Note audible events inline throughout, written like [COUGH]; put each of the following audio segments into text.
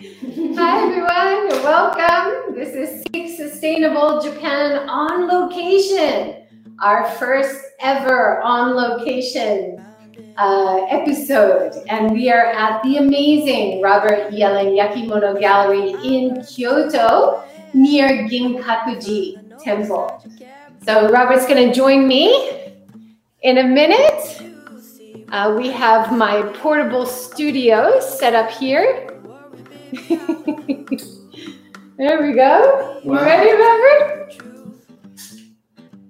Hi everyone, welcome. This is Seek Sustainable Japan on location, our first ever on location uh, episode, and we are at the amazing Robert Yellin Yakimono Gallery in Kyoto near Ginkakuji Temple. So Robert's going to join me in a minute. Uh, we have my portable studio set up here. [LAUGHS] there we go. You Wow. ready, Robert?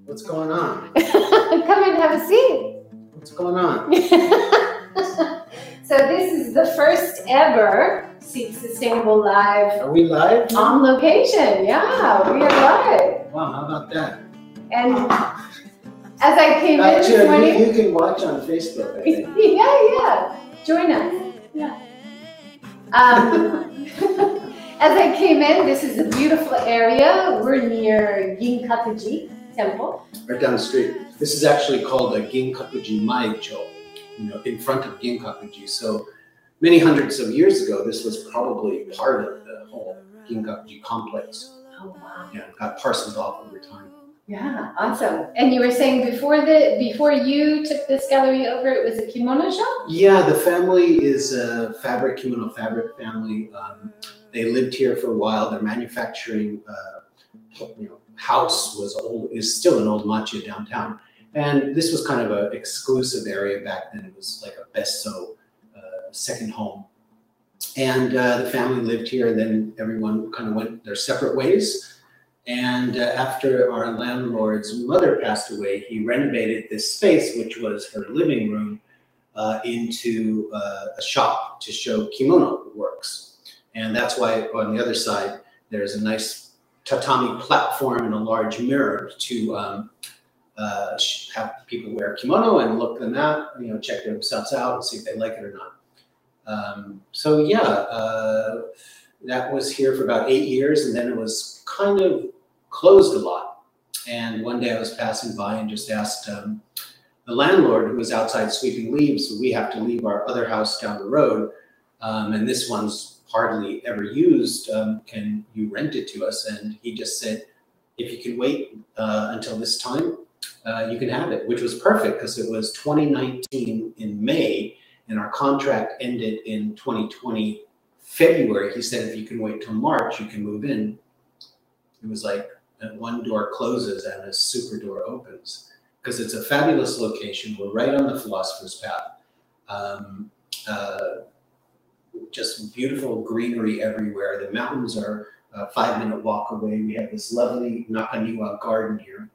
What's going on? [LAUGHS] Come and have a seat. What's going on? [LAUGHS] so this is the first ever Seek Sustainable Live Are we live? on location. Yeah, we are live. Wow, how about that? And as I came in you, you can watch on Facebook. Yeah, yeah. Join us. Yeah. Um, [LAUGHS] as I came in, this is a beautiful area. We're near Ginkakuji Temple. Right down the street. This is actually called a Ginkakuji Maicho, you know, in front of Ginkakuji. So many hundreds of years ago, this was probably part of the whole Ginkakuji complex. Oh wow. Yeah, got parceled off over time. Yeah, awesome. And you were saying before the before you took this gallery over, it was a kimono shop. Yeah, the family is a fabric kimono fabric family. Um, they lived here for a while. Their manufacturing, uh, you know, house was old is still an old machi downtown, and this was kind of an exclusive area back then. It was like a besso, uh, second home, and uh, the family lived here. And then everyone kind of went their separate ways. And uh, after our landlord's mother passed away, he renovated this space, which was her living room uh, into uh, a shop to show kimono works. And that's why on the other side, there's a nice tatami platform and a large mirror to um, uh, have people wear kimono and look them out, you know, check themselves out and see if they like it or not. Um, so yeah, uh, that was here for about eight years, and then it was kind of closed a lot. And one day I was passing by and just asked um, the landlord who was outside sweeping leaves, we have to leave our other house down the road, um, and this one's hardly ever used. Um, can you rent it to us? And he just said, if you can wait uh, until this time, uh, you can have it, which was perfect because it was 2019 in May, and our contract ended in 2020 February. He said, if you can wait till March, you can move in. It was like uh, one door closes and a super door opens because it's a fabulous location. We're right on the philosopher's path. Um, uh, just beautiful greenery everywhere. The mountains are a five minute walk away. We have this lovely Nakaniwa garden here.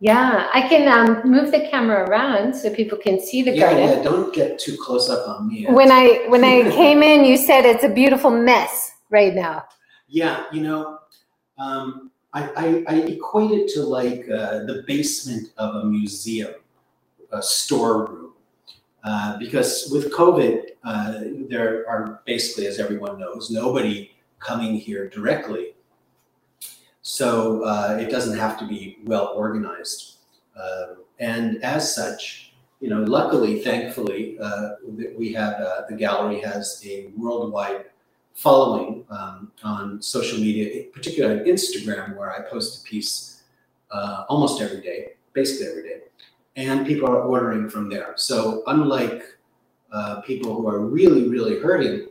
Yeah, I can um, move the camera around so people can see the yeah, garden. yeah, don't get too close up on me. When I when I [LAUGHS] came in, you said it's a beautiful mess right now. Yeah, you know, um, I, I, I equate it to like uh, the basement of a museum, a storeroom. Uh, because with COVID, uh, there are basically, as everyone knows, nobody coming here directly. So uh, it doesn't have to be well organized. Uh, and as such, you know, luckily, thankfully, uh, that we have uh, the gallery has a worldwide following um, on social media, particularly on Instagram, where I post a piece uh, almost every day, basically every day, and people are ordering from there. So unlike uh, people who are really, really hurting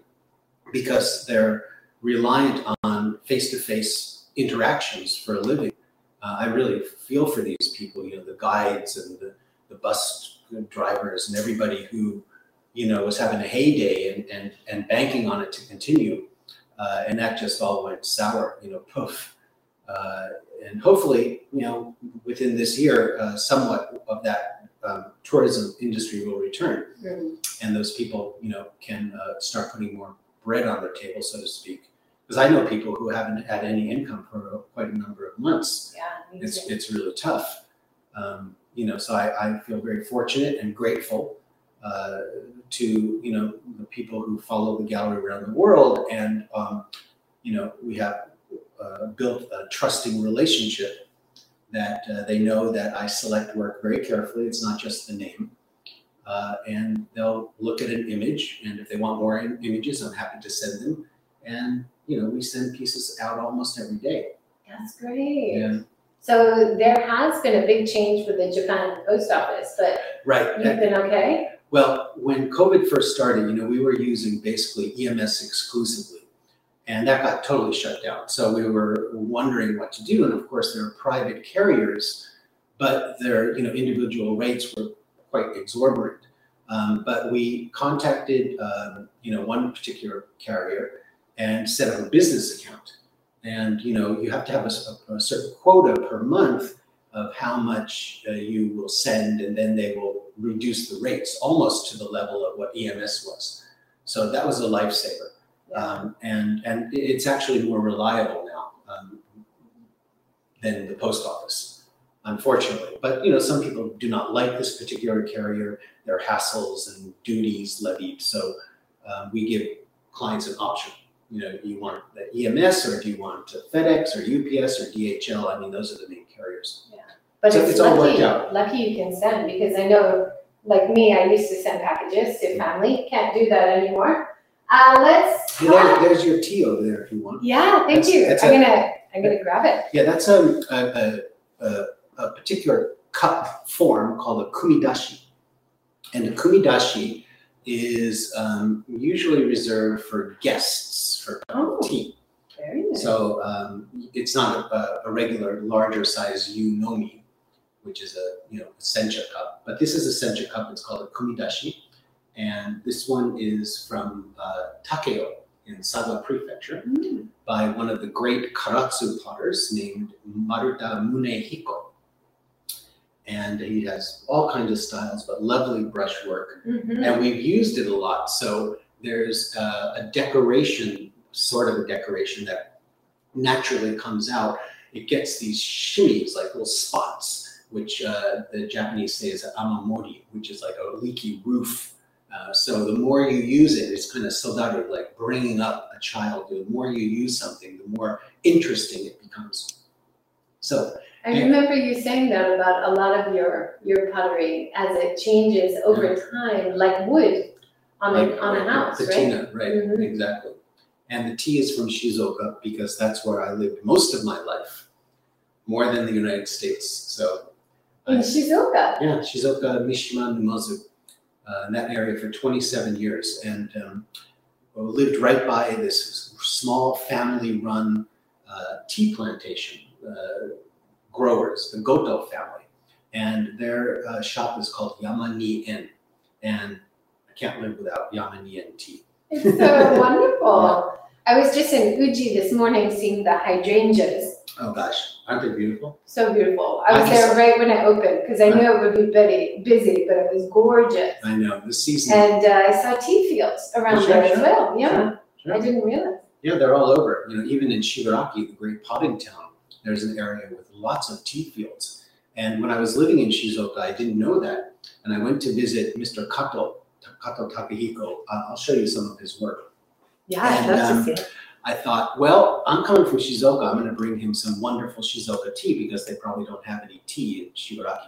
because they're reliant on face-to-face interactions for a living, uh, I really feel for these people. You know, the guides and the, the bus drivers and everybody who you know, was having a heyday and, and, and banking on it to continue. Uh, and that just all went sour, you know, poof. Uh, and hopefully, you know, within this year, uh, somewhat of that um, tourism industry will return. And those people, you know, can uh, start putting more bread on their table, so to speak. Because I know people who haven't had any income for quite a number of months Yeah, it's it's really tough. Um, you know, so I, I feel very fortunate and grateful uh, to you know the people who follow the gallery around the world, and um, you know we have uh, built a trusting relationship that uh, they know that I select work very carefully. It's not just the name. Uh, and they'll look at an image, and if they want more im- images, I'm happy to send them. and you know we send pieces out almost every day. That's great. Yeah. So there has been a big change with the Japan Post Office, but Right. you've been okay? Well, when COVID first started, you know, we were using basically EMS exclusively, and that got totally shut down. So we were wondering what to do, and of course, there are private carriers, but their you know individual rates were quite exorbitant. Um, but we contacted um, you know one particular carrier and set up a business account, and you know you have to have a certain quota per month of how much uh, you will send, and then they will reduce the rates almost to the level of what EMS was. So that was a lifesaver, um, and and it's actually more reliable now um, than the post office, unfortunately. But you know, some people do not like this particular carrier. There are hassles and duties levied, so um, we give clients an option. You know, do you want the EMS or do you want FedEx or UPS or DHL? I mean, those are the main carriers. But So it's it's all worked lucky, out. lucky you can send because I know, like me, I used to send packages to family. Can't do that anymore. Uh, let's Hey, there, there's your tea over there if you want. Yeah, thank That's- you. that's I'm a- gonna, I'm gonna grab it. Yeah, that's um, a, a, a, a particular cup form called a kumidashi. And a kumidashi is um, usually reserved for guests for Oh, tea. very nice. So um, it's not a, a regular larger size yunomi, which is a you know a sencha cup. But this is a sencha cup. It's called a kumidashi, and this one is from uh, Takeo in Saga Prefecture Mm, by one of the great karatsu potters named Maruta Munehiko. And he has all kinds of styles, but lovely brushwork. mhm. And we've used it a lot. So there's uh, a decoration, sort of a decoration that naturally comes out. It gets these shimmies, like little spots, which uh, the Japanese say is amamori, which is like a leaky roof. Uh, so the more you use it, it's kind of sodaru, like bringing up a child. The more you use something, the more interesting it becomes. So I remember you saying that about a lot of your, your pottery as it changes over time, like wood on a, like- on a like house, right? patina, right? Mhm. Exactly. And the tea is from Shizuoka because that's where I lived most of my life, more than the United States. So, In Shizuoka. yeah, Shizuoka, Mishima, Numazu, uh, in that area for 27 years, and um, lived right by this small family-run uh, tea plantation uh, growers, the Goto family, and their uh, shop is called Yamani Inn, and I can't live without Yamani Inn tea. It's so [LAUGHS] wonderful. I was just in Uji this morning seeing the hydrangeas. Oh gosh, aren't they beautiful? So beautiful. I was I there right when it opened because I knew it would be busy, busy, but it was gorgeous. I know the season. And uh, I saw tea fields around Sure, there as sure. well. Yeah, Sure, sure. I didn't realize. Yeah, they're all over. You know, even in Shigaraki, the great potting town, there's an area with lots of tea fields. And when I was living in Shizuoka, I didn't know that. And I went to visit Mr. Kato, Kato Takehiko. Uh, I'll show you some of his work. Yeah, I'd And, love um, to see it. I thought, well, I'm coming from Shizuoka. I'm going to bring him some wonderful Shizuoka tea because they probably don't have any tea in Shigaraki.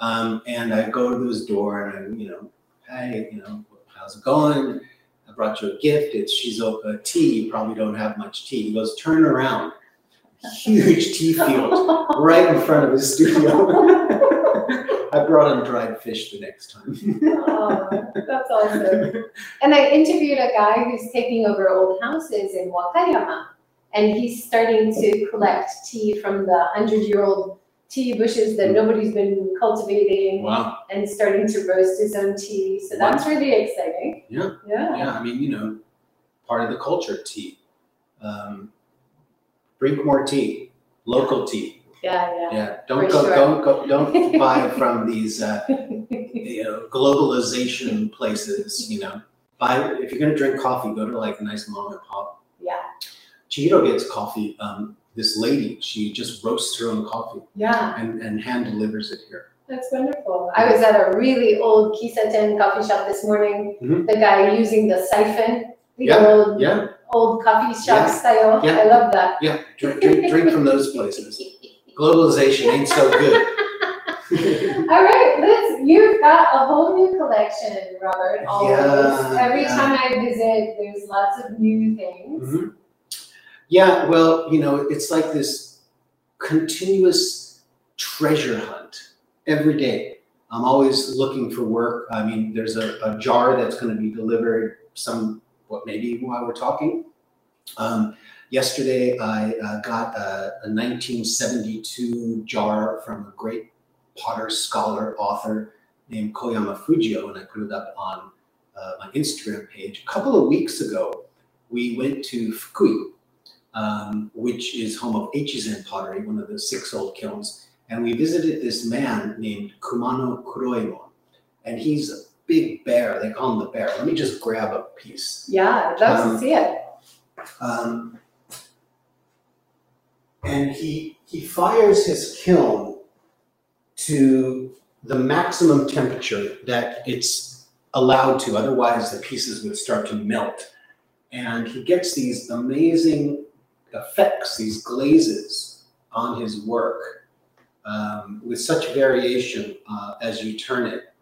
Um, and I go to his door and I, you know, hey, you know, how's it going? I brought you a gift. It's Shizuoka tea. You probably don't have much tea. He goes, turn around. Huge tea field [LAUGHS] right in front of his studio. [LAUGHS] I brought him dried fish the next time. [LAUGHS] oh, that's awesome. And I interviewed a guy who's taking over old houses in Wakayama, and he's starting to collect tea from the hundred-year-old tea bushes that nobody's been cultivating, wow. and starting to roast his own tea. So that's really exciting. Yeah. Yeah. Yeah, I mean, you know, part of the culture, tea. Um, drink more tea, local tea. Yeah. Yeah. Yeah, don't For go, sure. don't go, don't [LAUGHS] buy from these, uh, you know, globalization places. You know, buy if you're gonna drink coffee, go to like a nice mom and pop. Yeah. Chihiro gets coffee. Um, this lady, she just roasts her own coffee Yeah. and, and hand delivers it here. That's wonderful. I was at a really old Kissaten coffee shop this morning. Mhm. The guy using the siphon, the Yeah, old Yeah, old coffee shop Yeah, style. yeah. I love that. yeah, drink, drink, drink from those places. [LAUGHS] Globalization ain't so good. [LAUGHS] All right, let's. You've got a whole new collection, Robert. Always. Yeah, Every yeah. time I visit, there's lots of new things. Mhm. Yeah, well, you know, it's like this continuous treasure hunt every day. I'm always looking for work. I mean, there's a, a jar that's going to be delivered some, what, maybe while we're talking. Um, yesterday, I uh, got a, a 1972 jar from a great potter, scholar, author named Koyama Fujio, and I put it up on uh, my Instagram page. A couple of weeks ago, we went to Fukui, um, which is home of Echizen pottery, one of the six old kilns. And we visited this man named Kumano Kuroemon. And he's a big bear. They call him the bear. Let me just grab a piece. Yeah, I'd love Um, to see it. Um, and he, he fires his kiln to the maximum temperature that it's allowed to. Otherwise, the pieces would start to melt. And he gets these amazing effects, these glazes on his work um, with such variation uh, as you turn it.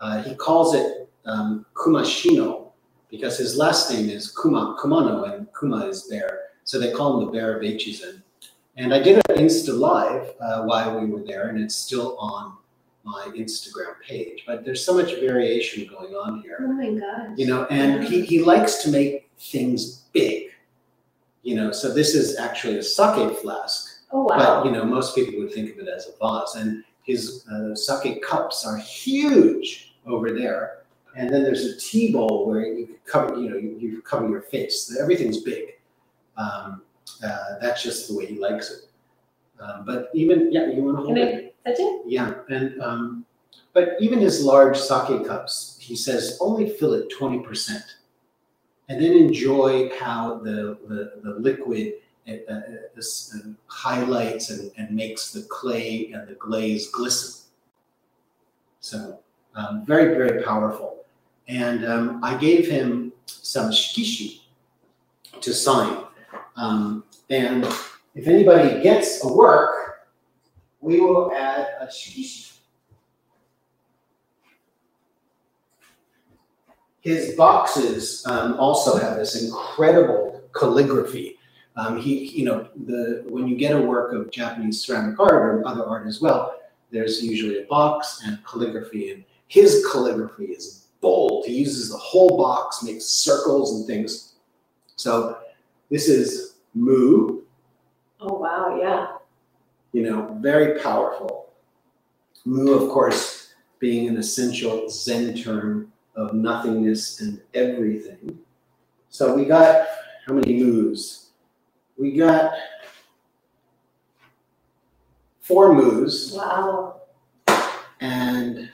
Uh, he calls it um, Kumashino because his last name is Kuma, Kumano, and Kuma is bear. So they call him the bear of Echizen. And I did an Insta Live uh, while we were there, and it's still on my Instagram page. But there's so much variation going on here Oh my gosh. you know and he, he likes to make things big you know so this is actually a sake flask Oh wow. but you know most people would think of it as a vase and his uh, sake cups are huge over there and then there's a tea bowl where you cover you know you, you cover your face everything's big um, uh, that's just the way he likes it. Um, but even yeah you want to hold Can it? I touch it? yeah, and um, but even his large sake cups, he says only fill it twenty percent, and then enjoy how the the, the liquid uh, uh, this, uh, highlights and, and makes the clay and the glaze glisten. So um, very very powerful, and um, I gave him some shikishi to sign, um, and if anybody gets a work we will add a shikishi. His boxes um, also have this incredible calligraphy. Um, he, you know, the when you get a work of Japanese ceramic art or other art as well, there's usually a box and calligraphy, and his calligraphy is bold. He uses the whole box, makes circles and things. So this is Mu, Oh wow, yeah. you know, very powerful. Mu, of course, being an essential Zen term of nothingness and everything. So we got how many moos? We got four moos Wow. and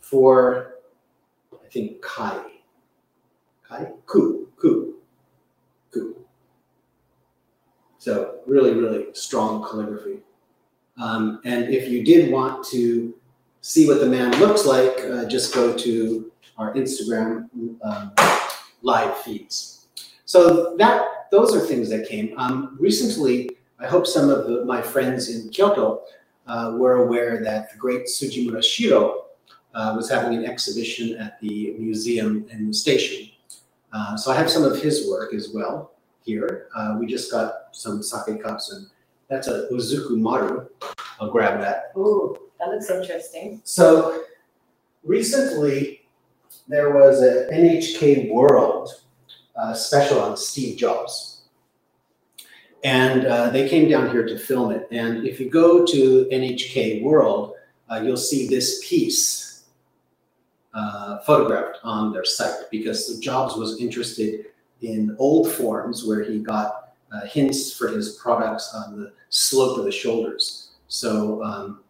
four, I think, kai. Kai? Ku, ku, ku. So really, really strong calligraphy. Um, and if you did want to see what the man looks like, uh, just go to our Instagram um, live feeds. So that those are things that came. Um, recently, I hope some of the, my friends in Kyoto uh, were aware that the great Tsujimura Shiro uh, was having an exhibition at the museum in the station. Uh, so I have some of his work as well here. Uh, we just got some sake cups, and that's a Uzukumaru. I'll grab that. Ooh, that looks interesting. So recently, there was a NHK World uh, special on Steve Jobs. And uh, they came down here to film it. And if you go to NHK World, uh, you'll see this piece uh, photographed on their site because Jobs was interested in old forms where he got uh, hints for his products on the slope of the shoulders. So um,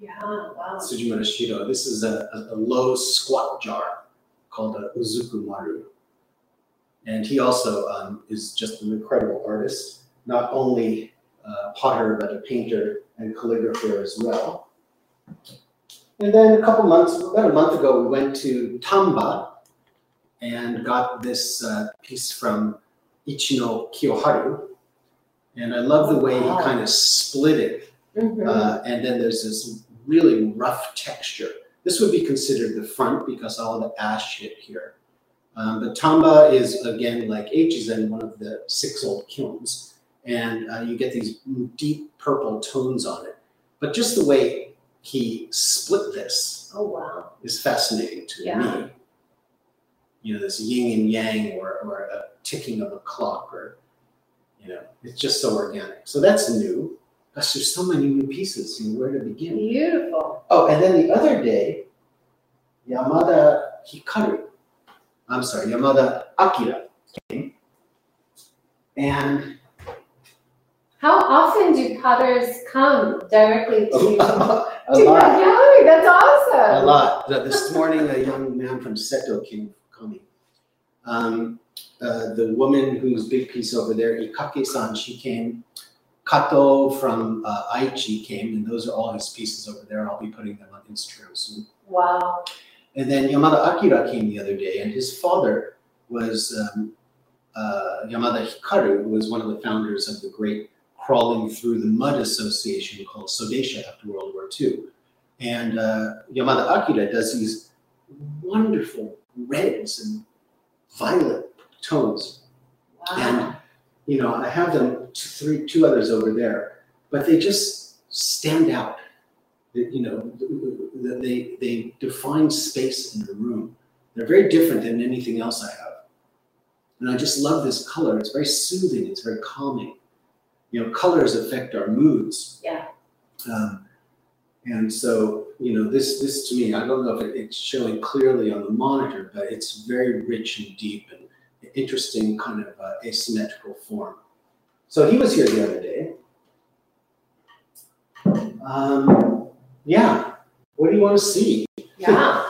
Yeah, wow. Tsujimura Shiro. This is a, a, low squat jar called a Uzukumaru. And he also um, is just an incredible artist, not only a potter, but a painter and calligrapher as well. And then a couple months, about a month ago, we went to Tamba and got this uh, piece from Ichino Kiyoharu. And I love the way he kind of split it Mhm. Uh, and then there's this really rough texture. This would be considered the front because all the ash hit here. Um, but Tamba is again like Echizen, one of the six old kilns, and uh, you get these deep purple tones on it. But just the way he split this oh wow. is fascinating to Yeah. me. You know, this yin and yang, or, or a ticking of a clock, or you know, it's just so organic. So that's new. Gosh, there's so many new pieces. You know, where to begin? Beautiful. Oh, and then the other day, Yamada Hikaru, I'm sorry, Yamada Akira came, and How often do cutters come directly [LAUGHS] to, a to your gallery? That's awesome. A lot. This morning, a young man from Seto came coming. Um, uh, the woman whose big piece over there, Ikake-san, she came. Kato from uh, Aichi came, and those are all his pieces over there. I'll be putting them on Instagram soon. Wow. And then Yamada Akira came the other day, and his father was um, uh, Yamada Hikaru, who was one of the founders of the great crawling through the mud association called Sodeisha after World War II. And uh, Yamada Akira does these wonderful reds and violet tones. Wow. You know, I have them t- three, two others over there, but they just stand out. You know, th- th- they they define space in the room. They're very different than anything else I have, and I just love this color. It's very soothing. It's very calming. You know, colors affect our moods. Yeah. Um, and so, you know, this this to me, I don't know if it, it's showing clearly on the monitor, but it's very rich and deep and interesting kind of uh, asymmetrical form. So he was here the other day. Um, yeah. What do you want to see? Yeah.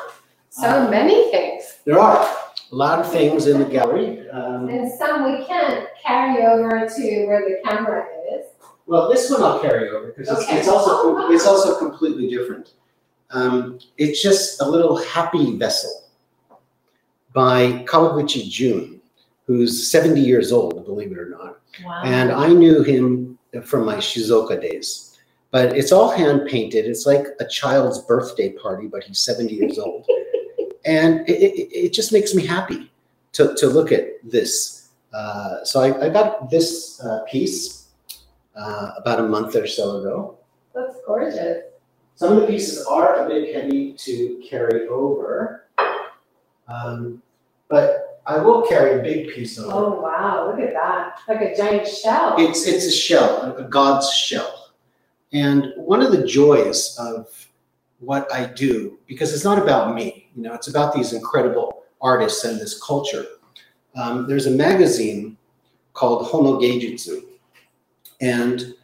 So [LAUGHS] many things. There are a lot of things in the gallery. Um, And some we can't carry over to where the camera is. Well, this one I'll carry over because it's, Okay. it's also it's also completely different. Um, it's just a little happy vessel by Kawaguchi Jun, who's 70 years old, believe it or not. Wow. And I knew him from my Shizuoka days. But it's all hand painted. It's like a child's birthday party, but he's 70 years old. [LAUGHS] And it, it, it just makes me happy to, to look at this. Uh, so I, I got this uh, piece uh, about a month or so ago. That's gorgeous. Some of the pieces are a bit heavy to carry over, um, but I will carry a big piece over. Oh wow, look at that. Like a giant shell. It's it's a shell, a- god's shell. And one of the joys of what I do, because it's not about me, you know, it's about these incredible artists and this culture. Um, there's a magazine called Hono Geijutsu, and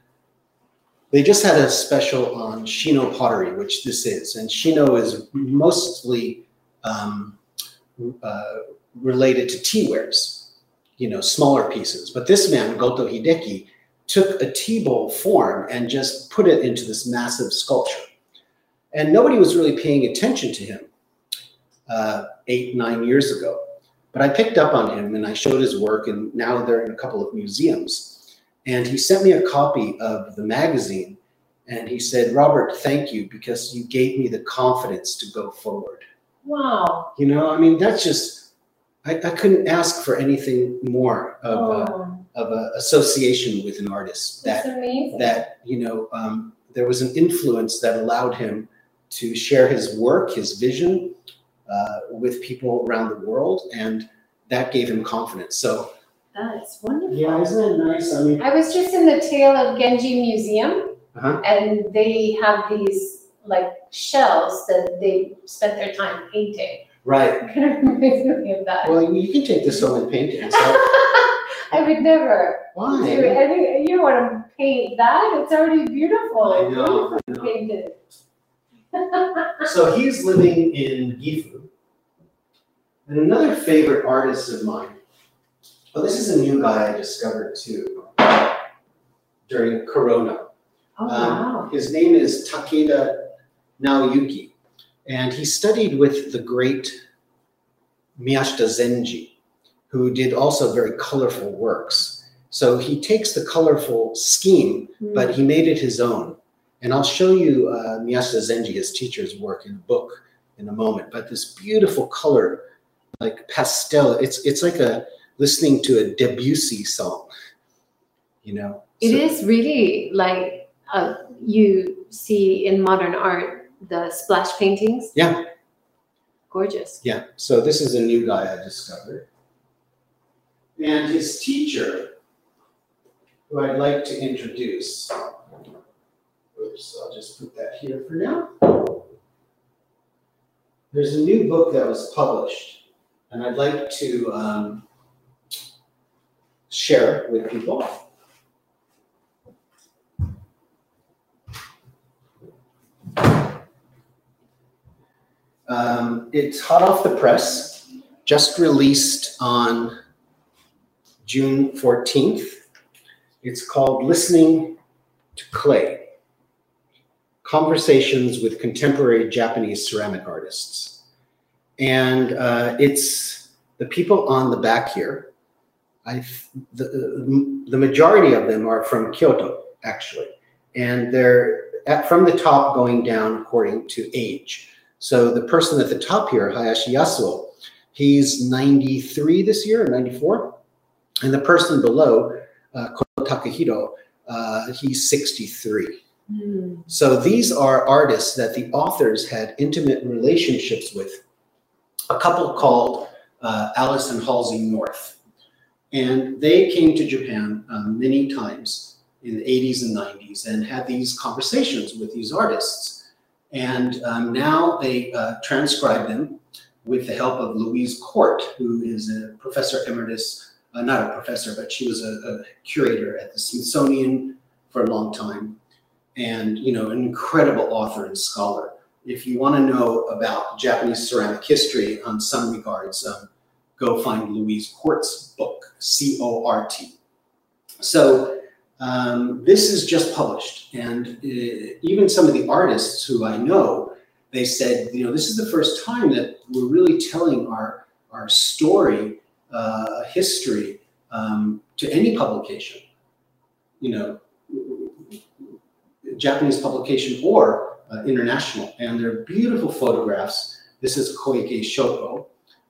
they just had a special on Shino pottery, which this is. And Shino is mostly um, uh, related to tea wares, you know, smaller pieces. But this man, Goto Hideki, took a tea bowl form and just put it into this massive sculpture. And nobody was really paying attention to him uh, eight, nine years ago. But I picked up on him and I showed his work, and now they're in a couple of museums. And he sent me a copy of the magazine and he said, Robert, thank you because you gave me the confidence to go forward. wow. You know, I mean, that's just, I, I couldn't ask for anything more of, oh, of a association with an artist that's that, amazing. that, you know, um, there was an influence that allowed him to share his work, his vision uh, with people around the world. And that gave him confidence. So, That's wonderful. yeah, isn't it nice? I mean, I was just in the Tale of Genji Museum, Uh-huh. and they have these like shells that they spent their time painting. right. [LAUGHS] Kind of reminds me of that. Well, you can take this home and paint it. So, [LAUGHS] I would never do why? it. You don't want to paint that. It's already beautiful. I know, I know. painted. [LAUGHS] So he's living in Gifu. And another favorite artist of mine, well, this is a new guy I discovered too during Corona. Oh Um, wow. His name is Takeda Naoyuki, and he studied with the great Miyashita Zenji, who did also very colorful works. So he takes the colorful scheme, but he made it his own. And I'll show you uh, Miyashita Zenji, his teacher's work in a book in a moment. But this beautiful color, like pastel, it's it's like a listening to a Debussy song. You know, It So- is really like uh, you see in modern art the splash paintings. Yeah. Gorgeous. Yeah, so this is a new guy I discovered. And his teacher, who I'd like to introduce. Oops, I'll just put that here for now. There's a new book that was published, and I'd like to um, share it with people. Um, it's hot off the press, just released on June 14th. It's called Listening to Clay Conversations with Contemporary Japanese Ceramic Artists. And uh, it's the people on the back here. I, the, the majority of them are from Kyoto, actually. And they're at, from the top going down according to age. So the person at the top here, Hayashi Yasuo, he's 93 this year, 94. And the person below, uh, Kono Takahiro, uh, he's 63. Mm. So these are artists that the authors had intimate relationships with. A couple called uh, Alice and Halsey North. And they came to Japan um, many times in the 80s and 90s and had these conversations with these artists. And um, now they uh, transcribe them with the help of Louise Cort, who is a professor emeritus, uh, not a professor, but she was a, a curator at the Smithsonian for a long time and you know an incredible author and scholar. If you want to know about Japanese ceramic history on some regards, um, go find Louise Cort's book, C O R T. So um, this is just published, and uh, even some of the artists who I know, they said, you know, this is the first time that we're really telling our our story, uh, history um, to any publication. You know, Japanese publication or uh, international, and they're beautiful photographs. This is Koike Shoko.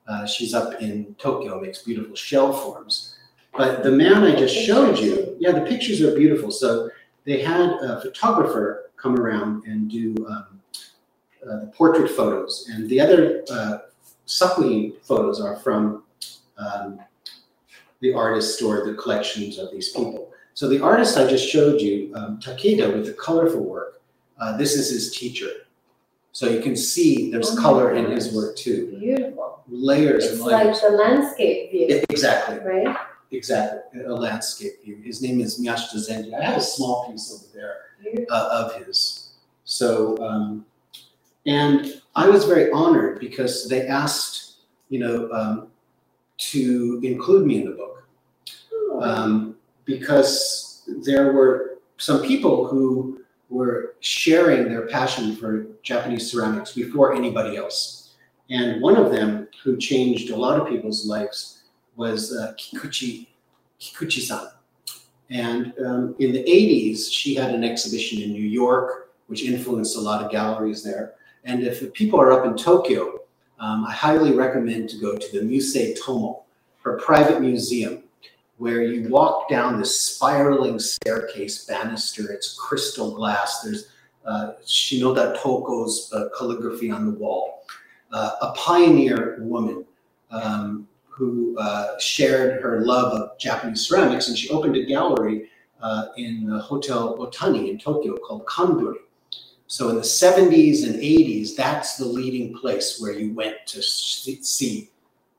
Uh, she's up in Tokyo, makes beautiful shell forms. But the man I just showed you, yeah, the pictures are beautiful. So they had a photographer come around and do um, uh, the portrait photos, and the other uh, photos are from um, the artists or the collections of these people. So the artist I just showed you, um, Takeda, with the colorful work, uh, this is his teacher. So you can see there's Oh color in his work too. Beautiful. Layers It's and like layers. the landscape view, exactly, right? exactly. A landscape view. His name is Miyashita Zenji. I have a small piece over there uh, of his. So, um, and I was very honored because they asked, you know, um, to include me in the book um, because there were some people who were sharing their passion for Japanese ceramics before anybody else. And one of them who changed a lot of people's lives was uh, Kikuchi, Kikuchi-san. And um, in the 80s, she had an exhibition in New York, which influenced a lot of galleries there. And if people are up in Tokyo, um, I highly recommend to go to the Musée Tomo, her private museum, where you walk down this spiraling staircase banister. It's crystal glass. There's uh, Shinoda Toko's uh, calligraphy on the wall. Uh, a pioneer woman um, who uh, shared her love of Japanese ceramics, and she opened a gallery uh, in the Hotel Otani in Tokyo called Kandori. So in the 70s and 80s, that's the leading place where you went to see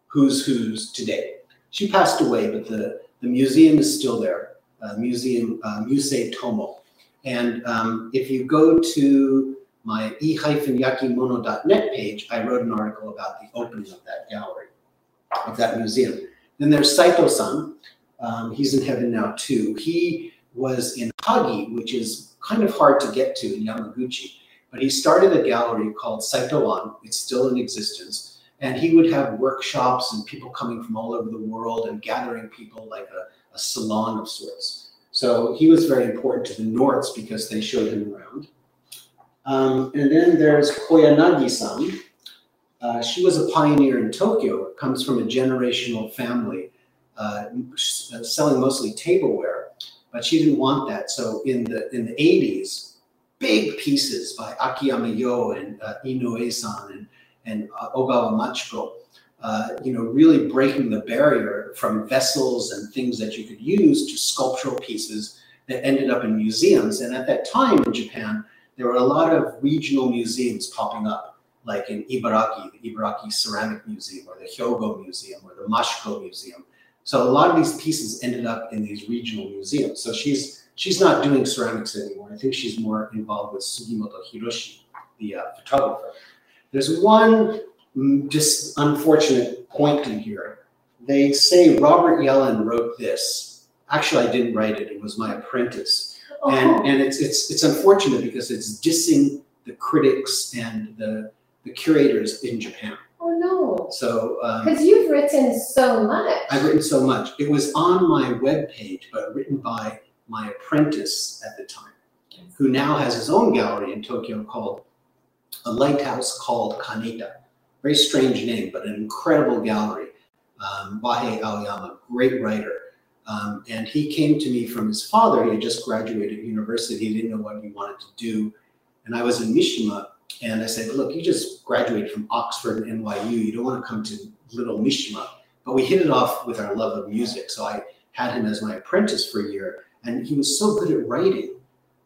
who's who's today. She passed away, but the, the museum is still there, uh, Museum uh, Musée Tomo. And um, if you go to my e-yakimono.net page, I wrote an article about the opening of that gallery, of that museum. Then there's Saito-san. Um, he's in heaven now too. He was in Hagi, which is kind of hard to get to in Yamaguchi, but he started a gallery called Saito-an. It's still in existence. And he would have workshops and people coming from all over the world and gathering people like a, a salon of sorts. So he was very important to the Norths because they showed him around. Um, and then there's Koyanagi-san. Uh, she was a pioneer in Tokyo, comes from a generational family, uh, selling mostly tableware, but she didn't want that. So in the in the 80s, big pieces by Akiyama Yo and uh, Inoue-san and, and uh, Ogawa Machiko, uh, you know, really breaking the barrier from vessels and things that you could use to sculptural pieces that ended up in museums. And at that time in Japan, there were a lot of regional museums popping up, like in Ibaraki, the Ibaraki Ceramic Museum, or the Hyogo Museum, or the Mashiko Museum. So a lot of these pieces ended up in these regional museums. So she's she's not doing ceramics anymore. I think she's more involved with Sugimoto Hiroshi, the uh, photographer. There's one mm, just unfortunate point in here. They say Robert Yellin wrote this. Actually, I didn't write it. It was my apprentice Oh, and and it's it's it's unfortunate because it's dissing the critics and the the curators in Japan. oh no. So um, Because you've written so much. I've written so much. It was on my webpage, but written by my apprentice at the time, who now has his own gallery in Tokyo called a lighthouse called Kaneda. Very strange name, but an incredible gallery. Um, Wahei Aoyama, great writer. Um, and he came to me from his father. He had just graduated university. He didn't know what he wanted to do. And I was in Mishima, and I said, Look, you just graduated from Oxford and NYU. You don't want to come to little Mishima. But we hit it off with our love of music. So I had him as my apprentice for a year. And he was so good at writing.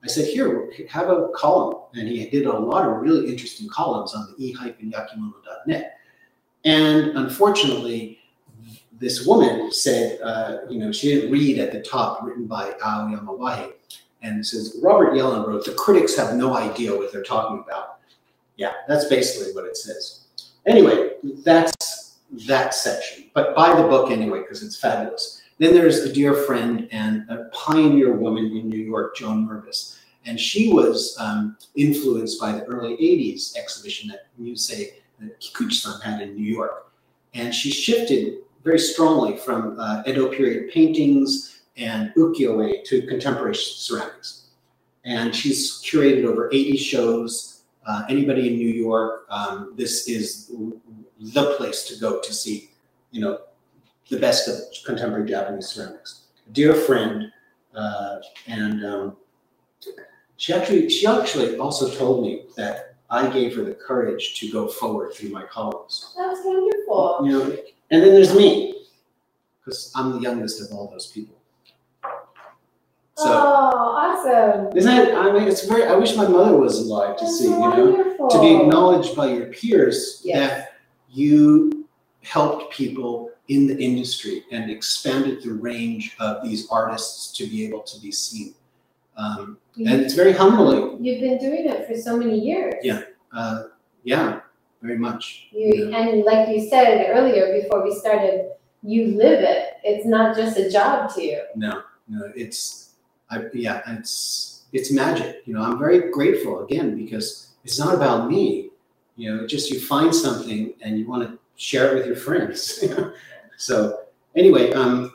I said, Here, have a column. And he did a lot of really interesting columns on the e-yakimono.net. And unfortunately, this woman said, uh, you know, she didn't read at the top, written by Aoyama Wahei, and says, Robert Yellin wrote, the critics have no idea what they're talking about. Yeah, that's basically what it says. Anyway, that's that section. But buy the book anyway, because it's fabulous. Then there's a dear friend and a pioneer woman in New York, Joan Mirviss. And she was um, influenced by the early 80s exhibition that Musée that Kikuchi-san had in New York. And she shifted very strongly from uh, Edo period paintings and ukiyo-e to contemporary ceramics. And she's curated over 80 shows. Uh, anybody in New York, um, this is the place to go to see, you know, the best of contemporary Japanese ceramics. Dear friend, uh, and um, she actually she actually also told me that I gave her the courage to go forward through my columns. That's wonderful. You know, and then there's me, because I'm the youngest of all those people. So oh, awesome. isn't it? I mean, it's very. I wish my mother was alive to That's see. You know, wonderful. to be acknowledged by your peers Yes. that you helped people in the industry and expanded the range of these artists to be able to be seen. Um, and it's very humbling. You've been doing it for so many years. Yeah. Uh, yeah, very much. You, and like you said earlier before we started, you live it. It's not just a job to you. No, no, it's, I, yeah, it's, it's magic. You know, I'm very grateful again because it's not about me. You know, just you find something and you want to share it with your friends. [LAUGHS] so anyway, um,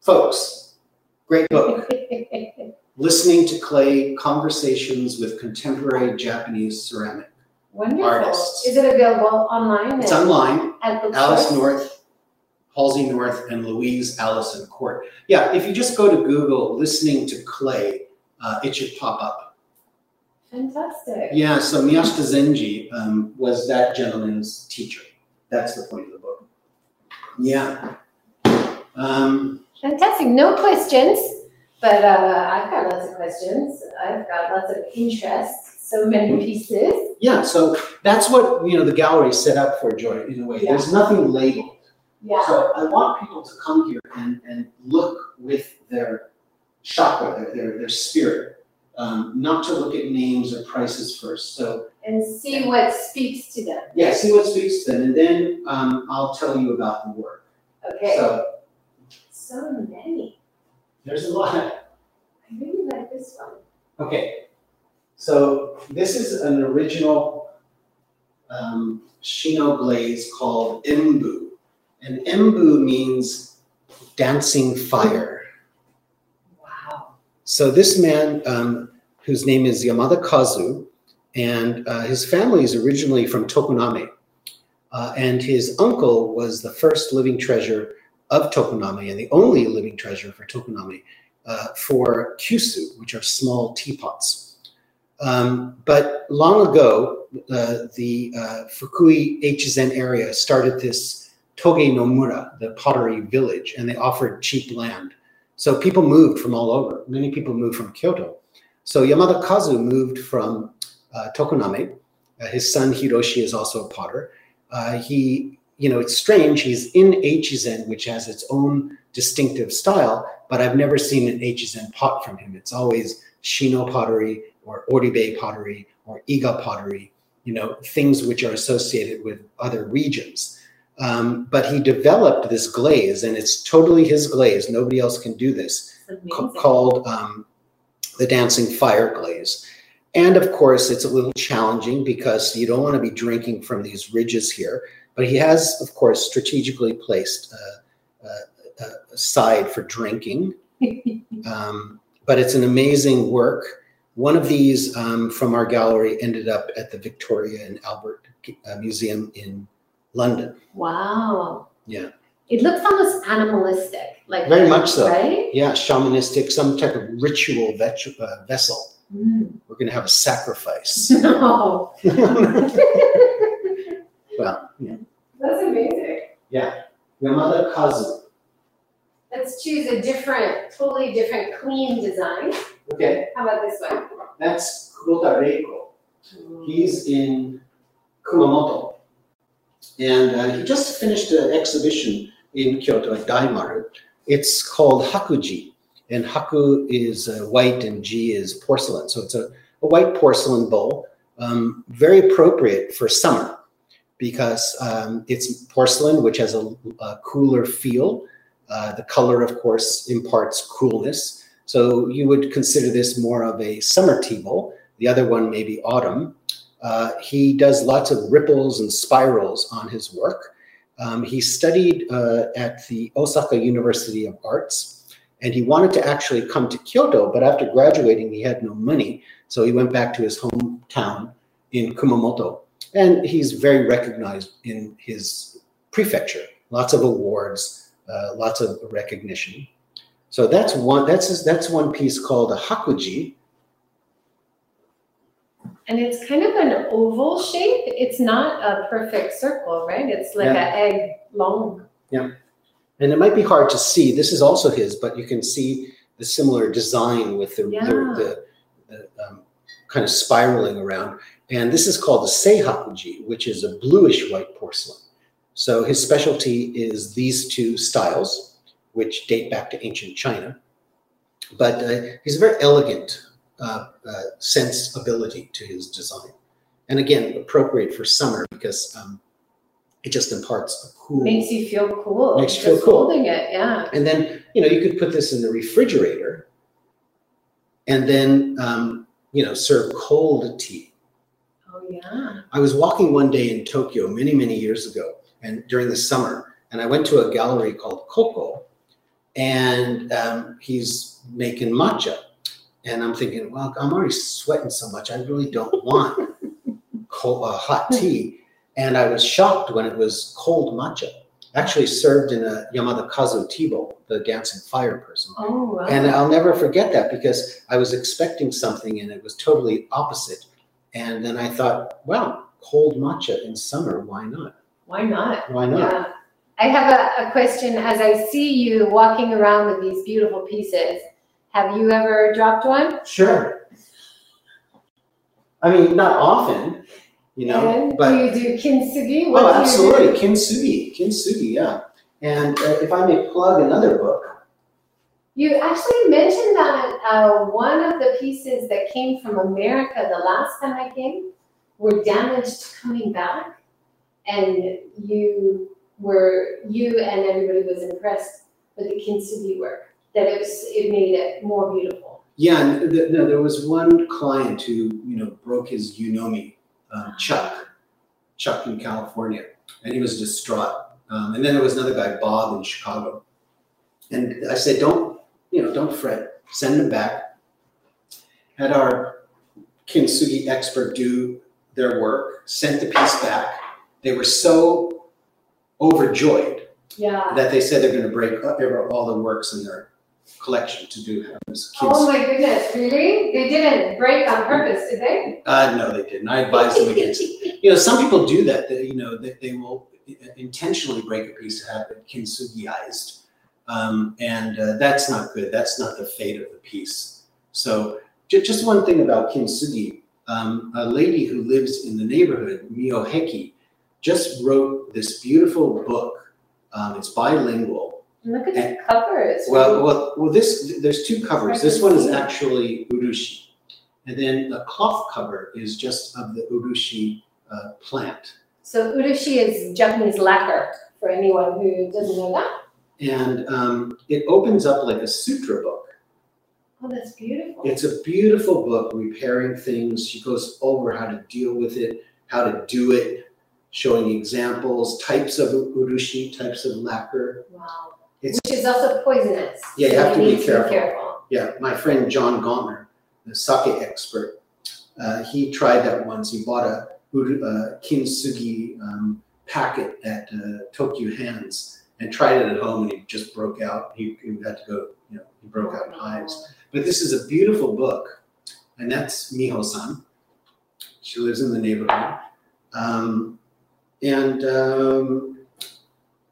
folks, great book. [LAUGHS] Listening to Clay: Conversations with Contemporary Japanese Ceramic. Wonderful. Artists. Is it available online? It's online. Alice North, Halsey North, and Louise Allison Cort. Yeah, if you just go to Google listening to Clay, uh, it should pop up. Fantastic. Yeah, so Miyashita Zenji um, was that gentleman's teacher. That's the point of the book. Yeah. Um, Fantastic. No questions, but uh, I've got lots of questions. I've got lots of interest. So many pieces. yeah, so that's what you know the gallery set up for Joy in a way. There's nothing labeled. Yeah. So I want people to come here and, and look with their chakra, their, their, their spirit, um, not to look at names or prices first. So And see what speaks to them. yeah, see what speaks to them, and then um, I'll tell you about the work. Okay. So So many. there's a lot. I really like this one. Okay, so this is an original um, Shino glaze called Embu. And Embu means dancing fire. Wow. So this man, um, whose name is Yamada Kazu, And uh, his family is originally from Tokoname. Uh, and his uncle was the first living treasure of Tokoname and the only living treasure for Tokoname uh, for kyusu, which are small teapots. Um, but long ago, uh, the uh, Fukui Echizen area started this Toge Nomura, the pottery village, and they offered cheap land. So people moved from all over. Many people moved from Kyoto. So Yamada Kazu moved from uh, Tokoname. Uh, his son Hiroshi is also a potter. Uh, he, you know, it's strange. He's in Echizen, which has its own distinctive style, but I've never seen an Echizen pot from him. It's always Shino pottery or Oribe pottery or Iga pottery, you know, things which are associated with other regions. Um, but he developed this glaze, and it's totally his glaze. Nobody else can do this. Ca- called um, the dancing fire glaze. And of course, it's a little challenging because you don't want to be drinking from these ridges here. But he has, of course, strategically placed uh, uh, a side for drinking. [LAUGHS] um, but it's an amazing work. One of these um, from our gallery ended up at the Victoria and Albert uh, Museum in London. Wow. Yeah. It looks almost animalistic, like Very much so. right? Yeah, shamanistic, some type of ritual vet- uh, vessel. Mm. We're going to have a sacrifice. [LAUGHS] No, [LAUGHS] well, yeah. that's amazing. Yeah. Yamada Kazu. Let's choose a different, totally different, clean design. Okay, How about this one? that's Kurota Reiko. He's in Kumamoto. And uh, he just finished an exhibition in Kyoto at Daimaru. It's called Hakuji. And Haku is uh, white and Ji is porcelain. So it's a, a white porcelain bowl, um, very appropriate for summer because um, it's porcelain, which has a, a cooler feel. Uh, the color, of course, imparts coolness. So you would consider this more of a summer tea bowl. The other one may be autumn. Uh, he does lots of ripples and spirals on his work. Um, he studied uh, at the Osaka University of Arts, and he wanted to actually come to Kyoto, but after graduating, he had no money, so he went back to his hometown in Kumamoto. And he's very recognized in his prefecture. Lots of awards, uh, lots of recognition. So that's one. That's that's one piece called a hakuji. And it's kind of an oval shape. It's not a perfect circle, right? It's like Yeah. an egg long. And it might be hard to see. This is also his, but you can see the similar design with the, Yeah. the, the, the um, kind of spiraling around. And this is called the Seihakuji, which is a bluish white porcelain. So his specialty is these two styles, which date back to ancient China. But uh, he's a very elegant uh, uh, sense ability to his design. And again, appropriate for summer because um, it just imparts a cool Makes you feel cool. Makes you feel cool. holding it, yeah. and then, you know, you could put this in the refrigerator and then, um, you know, serve cold tea. Oh, yeah. I was walking one day in Tokyo many, many years ago and during the summer, and I went to a gallery called Coco and um, he's making matcha. And I'm thinking, well, I'm already sweating so much. I really don't want [LAUGHS] cold, uh, hot tea. And I was shocked when it was cold matcha, actually served in a Yamada Kazu tea bowl, the dancing fire person. Oh, wow. And I'll never forget that because I was expecting something and it was totally opposite. And then I thought, well, cold matcha in summer, why not? Why not? Why not? Yeah. I have a, a question as I see you walking around with these beautiful pieces. Have you ever dropped one? Sure. I mean, not often, you know, and but do you do kintsugi? What oh, absolutely, kintsugi, kintsugi, yeah. And uh, if I may plug another book, You actually mentioned that uh, one of the pieces that came from America the last time I came were damaged coming back, and you were you and everybody was impressed with the kintsugi work. That it was it made it more beautiful. yeah, no, there was one client who, you know, broke his Unomi, um, Chuck, Chuck in California, and he was distraught. Um, and then there was another guy, Bob in Chicago, and I said, don't, you know, don't fret, send them back. Had our kintsugi expert do their work, sent the piece back. They were so overjoyed Yeah. that they said they're going to break up all the works in their collection to do have this Oh my goodness, really? They didn't break on purpose, did they? Uh, no, they didn't. I advise them against it. You know, some people do that. They, you know, they, they will intentionally break a piece to have it kintsugiized. Um, and uh, that's not good. That's not the fate of the piece. So, ju- just one thing about kintsugi. Um, a lady who lives in the neighborhood, Mio Heki, just wrote this beautiful book. Um, it's bilingual. Look at the cover, it's Well, well, well. This there's two covers. This one is actually urushi, and then the cloth cover is just of the urushi uh, plant. So urushi is Japanese lacquer, for anyone who doesn't know that. And um, it opens up like a sutra book. Oh, that's beautiful. It's a beautiful book, repairing things. She goes over how to deal with it, how to do it, showing examples, types of urushi, types of lacquer. Wow. It's- Which is also poisonous. Yeah, you so have to be need careful. Yeah, my friend John Gauntner, the sake expert, uh, he tried that once. He bought a uh, kintsugi um, packet at uh, Tokyo Hands and tried it at home, and he just broke out. He, he had to go, you know, he broke out in hives. But this is a beautiful book, and that's Miho-san. She lives in the neighborhood, um, and um,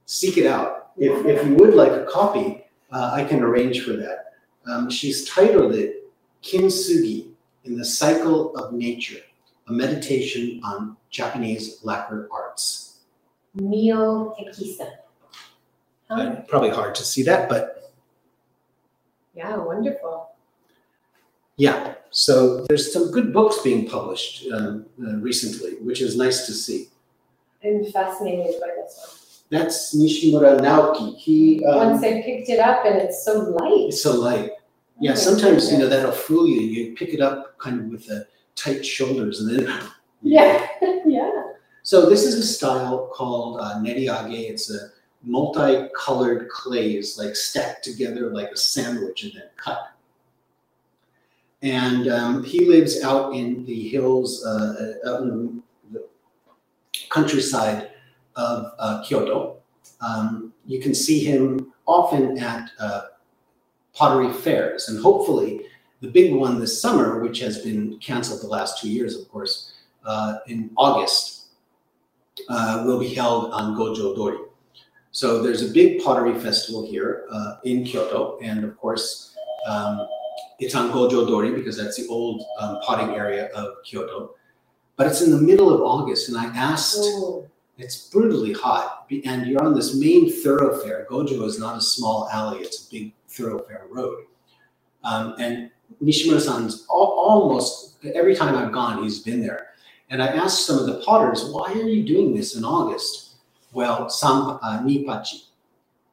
seek it out. If, if you would like a copy, uh, I can arrange for that. Um, she's titled it Kintsugi in the Cycle of Nature, a meditation on Japanese lacquer arts. Mio Hekisa. Huh? Probably hard to see that, but Yeah, wonderful. yeah. So there's some good books being published um, uh, recently, which is nice to see. I'm fascinated by this That's Nishimura Naoki. He um, Once I picked it up and it's so light. it's so light. Yeah, Oh sometimes you know that'll fool you. You pick it up kind of with the tight shoulders, and then [LAUGHS] Yeah, [LAUGHS] yeah. So this is a style called uh, neriage. It's a multicolored clays like stacked together like a sandwich and then cut. And um, he lives out in the hills, uh, out in the countryside of uh, Kyoto. Um, you can see him often at uh, pottery fairs, and hopefully the big one this summer, which has been canceled the last two years, of course, uh, in August, uh, will be held on Gojo Dori. So there's a big pottery festival here uh, in Kyoto, and of course, um, it's on Gojo Dori because that's the old um, potting area of Kyoto. But it's in the middle of August, and I asked, Ooh. It's brutally hot, and you're on this main thoroughfare. Gojo is not a small alley; it's a big thoroughfare road. Um, and Nishimura-san's al- almost every time I've gone, he's been there. And I asked some of the potters, why are you doing this in August? Well, some uh, Nipachi,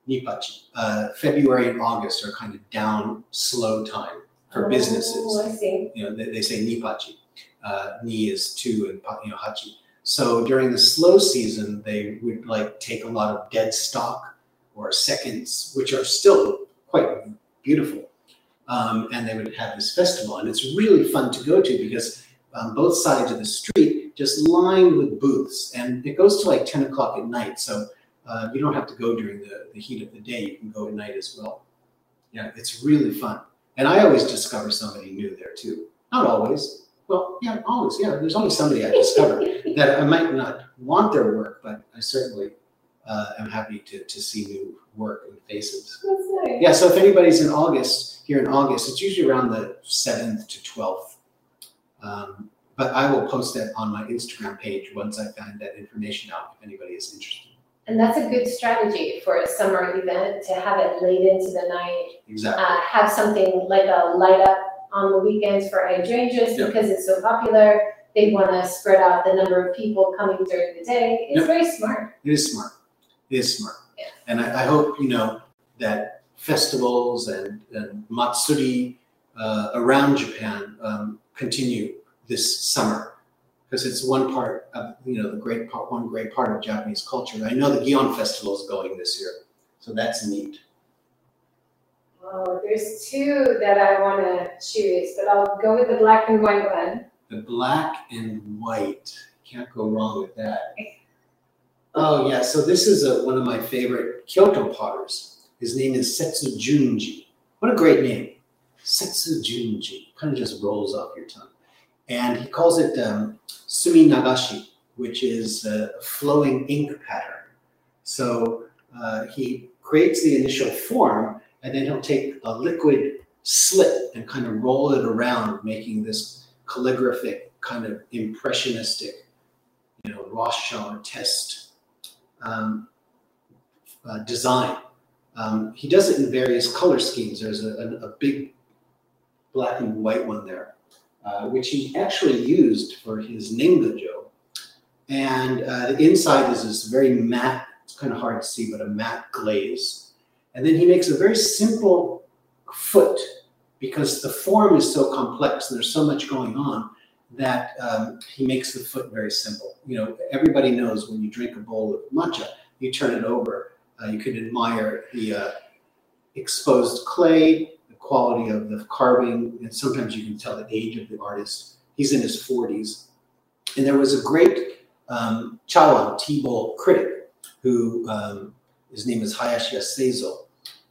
Nipachi, uh, February and August are kind of down, slow time for businesses Oh, I see. you know, they, they say nipachi. Uh, ni is two and you know hachi. So during the slow season, they would like take a lot of dead stock or seconds, which are still quite beautiful. Um, and they would have this festival, and it's really fun to go to because um, both sides of the street just lined with booths, and it goes to like ten o'clock at night. So uh, you don't have to go during the, the heat of the day; you can go at night as well. Yeah, it's really fun. And I always discover somebody new there too. Not always. Well, yeah, always. Yeah, there's always somebody I discover that I might not want their work, but I certainly uh, am happy to, to see new work and faces. Nice. Yeah, so if anybody's in August, here in August, it's usually around the 7th to 12th. Um, but I will post that on my Instagram page once I find that information out if anybody is interested. And that's a good strategy for a summer event to have it late into the night. Exactly. Uh, have something like a light up on the weekends for hydrangeas Yeah. because it's so popular. They want to spread out the number of people coming during the day. It's Yeah. very smart. It is smart. It is smart. Yeah. And I, I hope, you know, that festivals and, and matsuri uh, around Japan um, continue this summer. Because it's one part of, you know, the great part, one great part of Japanese culture. I know the Gion Festival is going this year. So that's neat. Oh, there's two that I want to choose, but I'll go with the black and white one. the black and white. Can't go wrong with that. Oh yeah, so this is a, one of my favorite Kyoto potters. His name is Setsu Junji. What a great name. Setsu Junji. Kind of just rolls off your tongue. And he calls it um, Sumi Nagashi, which is a flowing ink pattern. So uh, he creates the initial form, and then he'll take a liquid slip and kind of roll it around, making this calligraphic kind of impressionistic, you know, Rorschach test um, uh, design. Um, he does it in various color schemes. There's a, a, a big black and white one there, uh, which he actually used for his Nengajo. And uh, the inside is this very matte, it's kind of hard to see, but a matte glaze. And then he makes a very simple foot because the form is so complex and there's so much going on that um, he makes the foot very simple. You know, everybody knows when you drink a bowl of matcha, you turn it over, uh, you can admire the uh, exposed clay, the quality of the carving, and sometimes you can tell the age of the artist. He's in his 40s. And there was a great um, Chawan tea bowl critic who um, his name is Hayashi Seizo.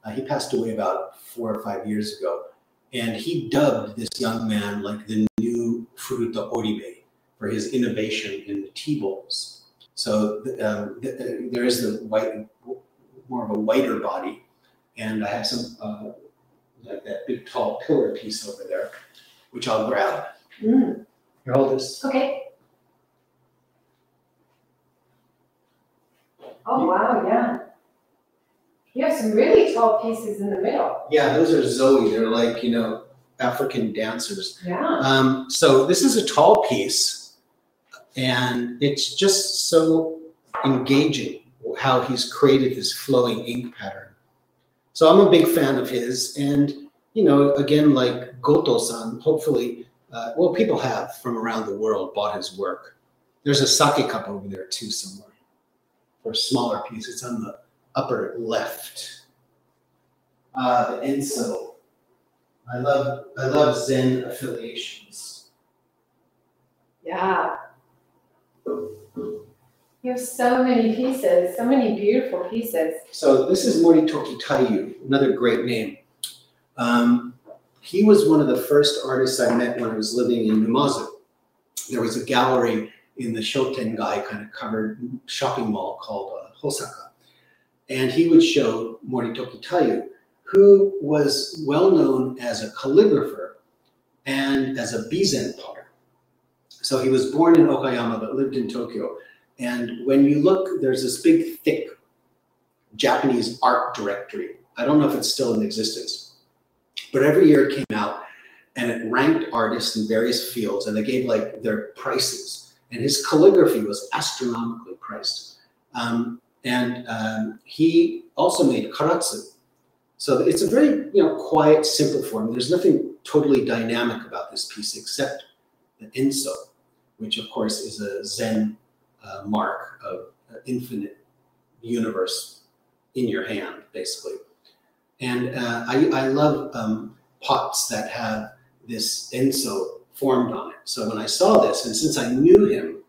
Uh, he passed away about four or five years ago. And he dubbed this young man like the new Furuta Oribe for his innovation in the tea bowls. So um, there is the white, more of a whiter body, and I have some uh, like that big tall pillar piece over there, which I'll grab. Mm, Here, hold this. okay. Oh, wow, yeah. You have some really tall pieces in the middle. Yeah, those are Zoe. They're like you know African dancers. Yeah. Um, so this is a tall piece, and it's just so engaging how he's created this flowing ink pattern. So I'm a big fan of his, and you know, again, like Goto-san, hopefully, uh, well, people have from around the world bought his work. There's a sake cup over there too somewhere for a smaller piece. It's on the upper left. Uh, the Enso. I love I love Zen affiliations. Yeah. You have so many pieces, so many beautiful pieces. So this is Moritoki Taiyu, another great name. Um, he was one of the first artists I met when I was living in Numazu. There was a gallery in the Shotengai kind of covered shopping mall called uh, Hosaka. And he would show Moritoki Taiyu, who was well known as a calligrapher and as a Bizen potter. So he was born in Okayama but lived in Tokyo. And when you look, there's this big, thick Japanese art directory. I don't know if it's still in existence, but every year it came out and it ranked artists in various fields and they gave like their prices. And his calligraphy was astronomically priced. Um, and um, he also made karatsu. So it's a very you know quiet, simple form. There's nothing totally dynamic about this piece except the enso, which of course is a Zen uh, mark of uh, infinite universe in your hand, basically. And uh, I, I love um, pots that have this enso formed on it. So when I saw this, and since I knew him,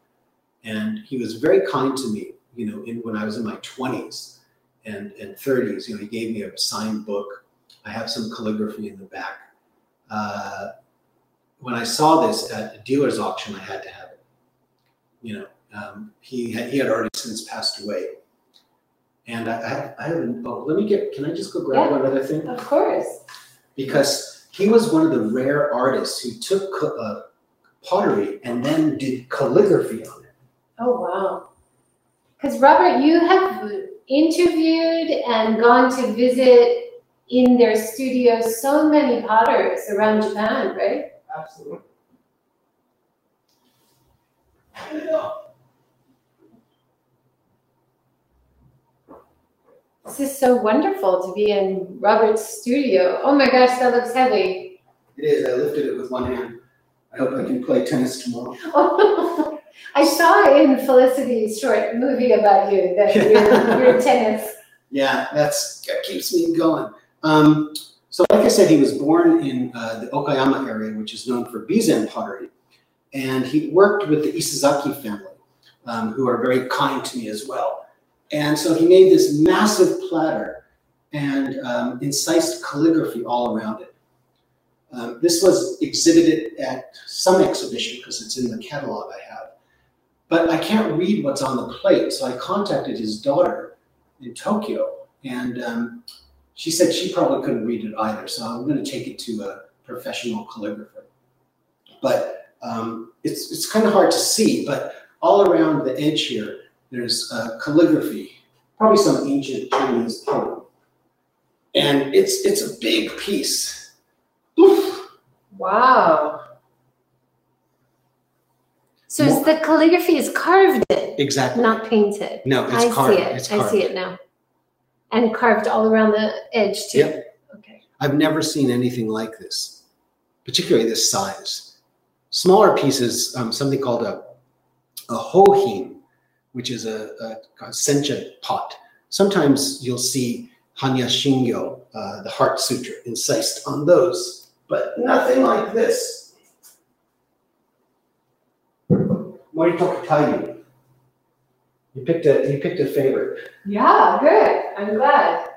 and he was very kind to me, you know, in, when I was in my 20s and, and 30s, you know, he gave me a signed book. I have some calligraphy in the back. Uh, when I saw this at a dealer's auction, I had to have it. You know, um, he had, he had already since passed away. And I, I, I haven't, oh, let me get, can I just go grab Yeah. one other thing? Of course. Because he was one of the rare artists who took uh, pottery and then did calligraphy on it. Oh, wow. Because, Robert, you have interviewed and gone to visit in their studios so many potters around Japan, right? Absolutely. This is so wonderful to be in Robert's studio. Oh my gosh, that looks heavy. It is. I lifted it with one hand. I hope I can play tennis tomorrow. [LAUGHS] I saw in Felicity's short movie about you that you're, tennis. [LAUGHS] Yeah, that's that keeps me going. Um, so, like I said, he was born in uh, the Okayama area, which is known for Bizen pottery, And he worked with the Isezaki family, um, who are very kind to me as well. And so he made this massive platter and um, incised calligraphy all around it. Um, this was exhibited at some exhibition because it's in the catalog I. But I can't read what's on the plate, so I contacted his daughter in Tokyo, and um, she said she probably couldn't read it either, so I'm going to take it to a professional calligrapher. But um, it's, it's kind of hard to see, but all around the edge here, there's uh, calligraphy, probably some ancient Chinese poem. And it's, it's a big piece. Oof. Wow. So it's the calligraphy is carved in, Exactly. not painted. No, it's I carved. see it. It's I see it now. And carved all around the edge too. Yep. Okay. I've never seen anything like this, particularly this size. Smaller pieces, um, something called a, a hohin, which is a, a, a sencha pot. Sometimes you'll see Hanya Shingyo, uh, the Heart Sutra, incised on those, but nothing like this. Moritoku Taiyu. You picked a you picked a favorite. Yeah, good. I'm glad.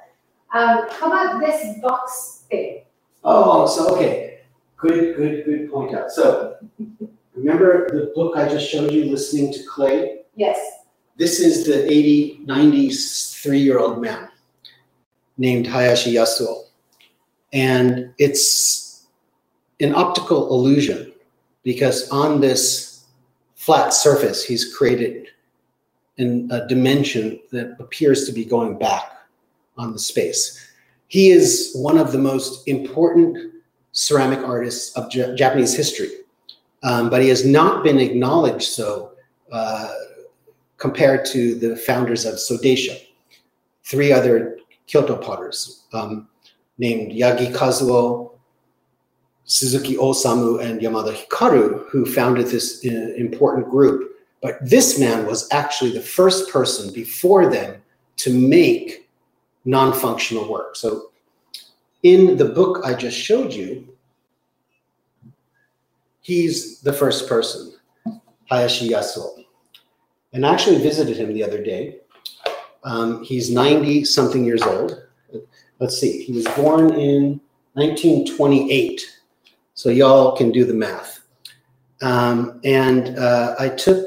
Um, how about this box thing? Oh, so okay, good, good, good point out. So remember the book I just showed you, Listening to Clay? Yes. This is the 80, 93 year old man named Hayashi Yasuo. And it's an optical illusion because on this flat surface, he's created in a dimension that appears to be going back on the space. He is one of the most important ceramic artists of Ja- Japanese history, um, but he has not been acknowledged so uh, compared to the founders of Sodeisha, three other Kyoto potters um, named Yagi Kazuo, Suzuki Osamu, and Yamada Hikaru, who founded this uh, important group. But this man was actually the first person before them to make non-functional work. So in the book I just showed you, he's the first person, Hayashi Yasuo. And I actually visited him the other day. Um, he's 90 something years old. Let's see, he was born in 1928. So y'all can do the math. Um, and uh, I took